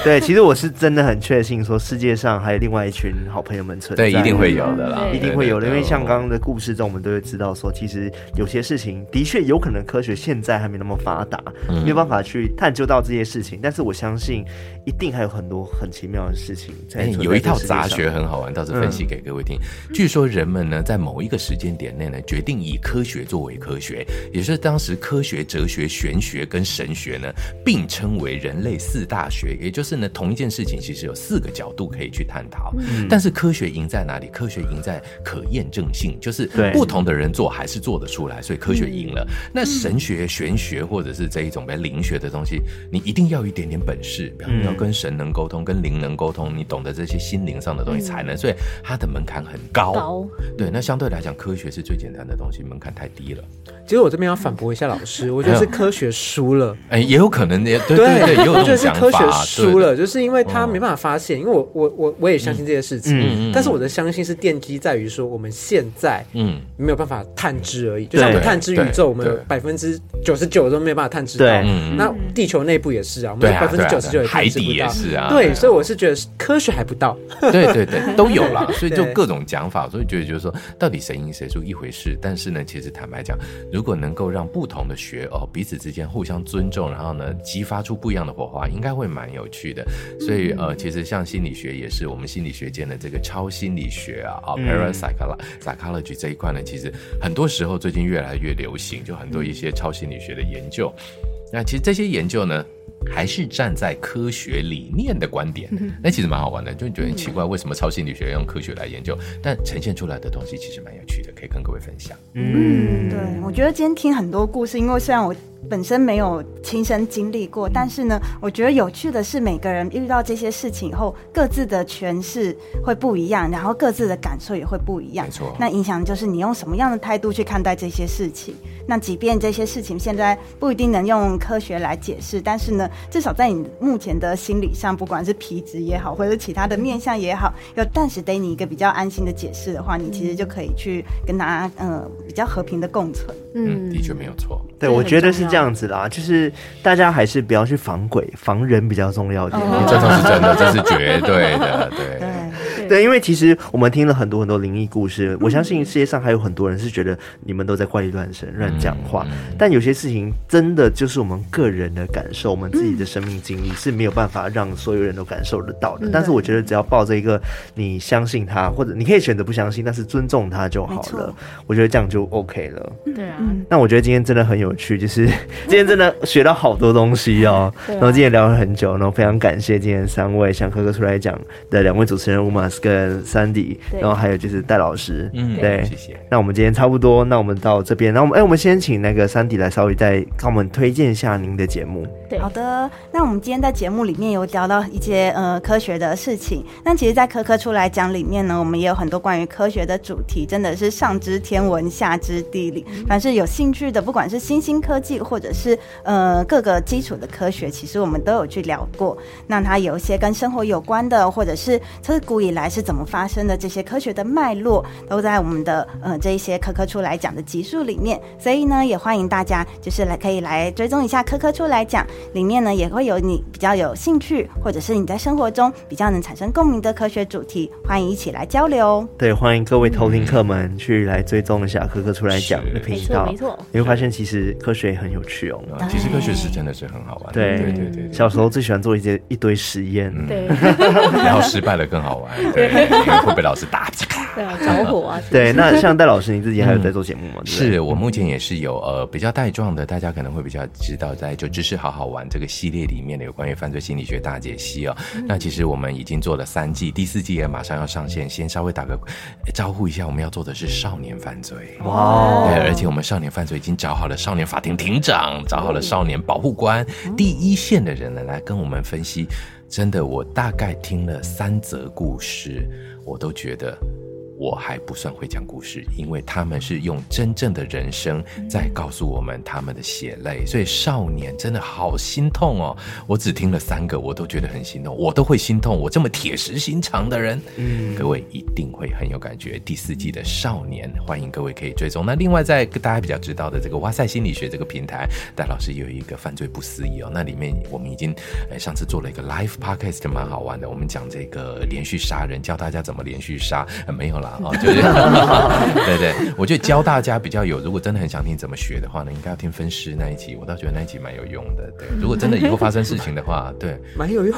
对，其实我是真的很确信，说世界上还有另外一群好朋友们存在，对，一定会有的啦，一定会有的。因为像刚刚的故事中，我们都会知道说，其实有些事情的确有可能科学现在还没那么发达，没有办法去探究到这些事情。但是我相信，一定还有很多很奇妙的事情在。有一套杂学很好玩，到时分析给各位听。据说人们呢，在某一个时间点内呢，决定以科学作为科学，也就是当时科学、哲学、玄学跟神学呢，并称为人类四大学，也就是。就是呢，同一件事情其实有四个角度可以去探讨。嗯，但是科学赢在哪里？科学赢在可验证性，就是不同的人做还是做得出来，所以科学赢了。那神学、玄学或者是这一种比较灵学的东西，你一定要有一点点本事，比方你要跟神能沟通，跟灵能沟通，你懂得这些心灵上的东西才能。所以它的门槛很高。高对，那相对来讲，科学是最简单的东西，门槛太低了。其实我这边要反驳一下老师，我觉得是科学输了。哎，也有可能也对对对，也有这种想法。我了，就是因为他没办法发现，因为我我我我也相信这些事情，但是我的相信是奠基在于说我们现在嗯没有办法探知而已。就像我们探知宇宙，我们百分之九十九都没有办法探知到。那地球内部也是啊，我们百分之九十九。海底也是啊。对，所以我是觉得科学还不到。对对对，都有了，所以就各种讲法，所以觉得就是说，到底谁赢谁输一回事。但是呢，其实坦白讲，如果能够让不同的学哦彼此之间互相尊重，然后呢激发出不一样的火花，应该会蛮有趣的。所以呃，其实像心理学也是我们心理学界的这个超心理学啊啊，parapsychology 这一块呢，其实很多时候最近越来越流行，就很多一些超心理学的研究。那其实这些研究呢，还是站在科学理念的观点，那其实蛮好玩的，就觉得很奇怪，为什么超心理学要用科学来研究？但呈现出来的东西其实蛮有趣的，可以跟各位分享。嗯，对，我觉得今天听很多故事，因为虽然我。本身没有亲身经历过，但是呢，我觉得有趣的是，每个人遇到这些事情后，各自的诠释会不一样，然后各自的感受也会不一样。没错，那影响就是你用什么样的态度去看待这些事情。那即便这些事情现在不一定能用科学来解释，但是呢，至少在你目前的心理上，不管是皮质也好，或者其他的面相也好，要暂时给你一个比较安心的解释的话，你其实就可以去跟他呃比较和平的共存。嗯，的确没有错。对，我觉得是这样子啦，就是大家还是不要去防鬼，防人比较重要一点。这都是真的，这是绝对的，对。对，因为其实我们听了很多很多灵异故事，我相信世界上还有很多人是觉得你们都在怪力乱神、乱讲话。但有些事情真的就是我们个人的感受，我们自己的生命经历是没有办法让所有人都感受得到的。但是我觉得只要抱着一个你相信他，或者你可以选择不相信，但是尊重他就好了。我觉得这样就 OK 了。对啊。那我觉得今天真的很有趣，就是 今天真的学到好多东西哦。然后今天聊了很久，然后非常感谢今天三位想科科出来讲的两位主持人乌马斯跟 Sandy，然后还有就是戴老师，嗯，对，谢谢。那我们今天差不多，那我们到这边，然后我们哎，我们先请那个 Sandy 来稍微再跟我们推荐一下您的节目。对，好的。那我们今天在节目里面有聊到一些呃科学的事情，那其实，在科科出来讲里面呢，我们也有很多关于科学的主题，真的是上知天文，下知地理，凡是有兴趣的，不管是新兴科技或者是呃各个基础的科学，其实我们都有去聊过。那它有一些跟生活有关的，或者是自古以来是怎么发生的这些科学的脉络，都在我们的呃这一些科科出来讲的集数里面。所以呢，也欢迎大家就是来可以来追踪一下科科出来讲，里面呢也会有你比较有兴趣，或者是你在生活中比较能产生共鸣的科学主题，欢迎一起来交流。对，欢迎各位偷听客们去来追踪一下科科出来讲的频道，没错，你会发现其实科学也很有趣哦。其实科学是真的是很好玩。对对对对，小时候最喜欢做一些一堆实验，对，然后失败了更好玩，对，会被老师打。对啊，着火啊！对，那像戴老师，你自己还有在做节目吗？是我目前也是有呃比较带状的，大家可能会比较知道，在就知识好好玩这个系列里面的有关于犯罪心理学大解析哦。那其实我们已经做了三季，第四季也马上要上线。先稍微打个招呼一下，我们要做的是少年犯罪哇！对，而且我们少年犯罪已经找好了少年法庭庭长，找好了少年保护官，第一线的人呢来跟我们分析。真的，我大概听了三则故事，我都觉得。我还不算会讲故事，因为他们是用真正的人生在告诉我们他们的血泪，所以少年真的好心痛哦。我只听了三个，我都觉得很心痛，我都会心痛。我这么铁石心肠的人，嗯，各位一定会很有感觉。第四季的少年，欢迎各位可以追踪。那另外，在大家比较知道的这个哇塞心理学这个平台，戴老师有一个犯罪不思议哦。那里面我们已经呃上次做了一个 live podcast，蛮好玩的。我们讲这个连续杀人，教大家怎么连续杀，没有了。啦，哦，就是 对对，我觉得教大家比较有，如果真的很想听怎么学的话呢，应该要听分尸那一集，我倒觉得那一集蛮有用的。对，如果真的以后发生事情的话，对，蛮有用。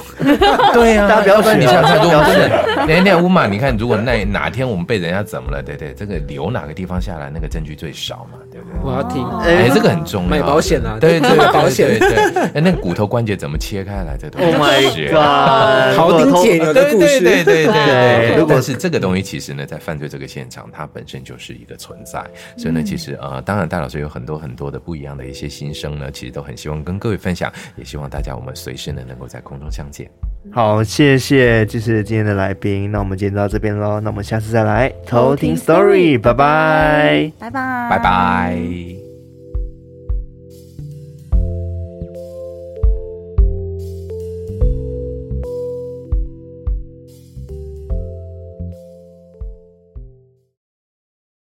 对呀、啊，大家不要说你想想看，如果真的，那那乌马，你看，如果那哪天我们被人家怎么了，对对，这个留哪个地方下来，那个证据最少嘛，对不对？我要听，哎，这个很重要，买保险啊，对对对，保险，对对，哎，那骨头关节怎么切开来，这都是 Oh my god，庖丁解牛的故事，对对对对 对。如果是这个东西，其实呢，在犯罪这个现场，它本身就是一个存在，所以呢，其实呃，当然戴老师有很多很多的不一样的一些心声呢，其实都很希望跟各位分享，也希望大家我们随时呢能够在空中相见。好，谢谢，就是今天的来宾，那我们今天到这边喽，那我们下次再来偷听 story，拜拜，拜拜，拜拜。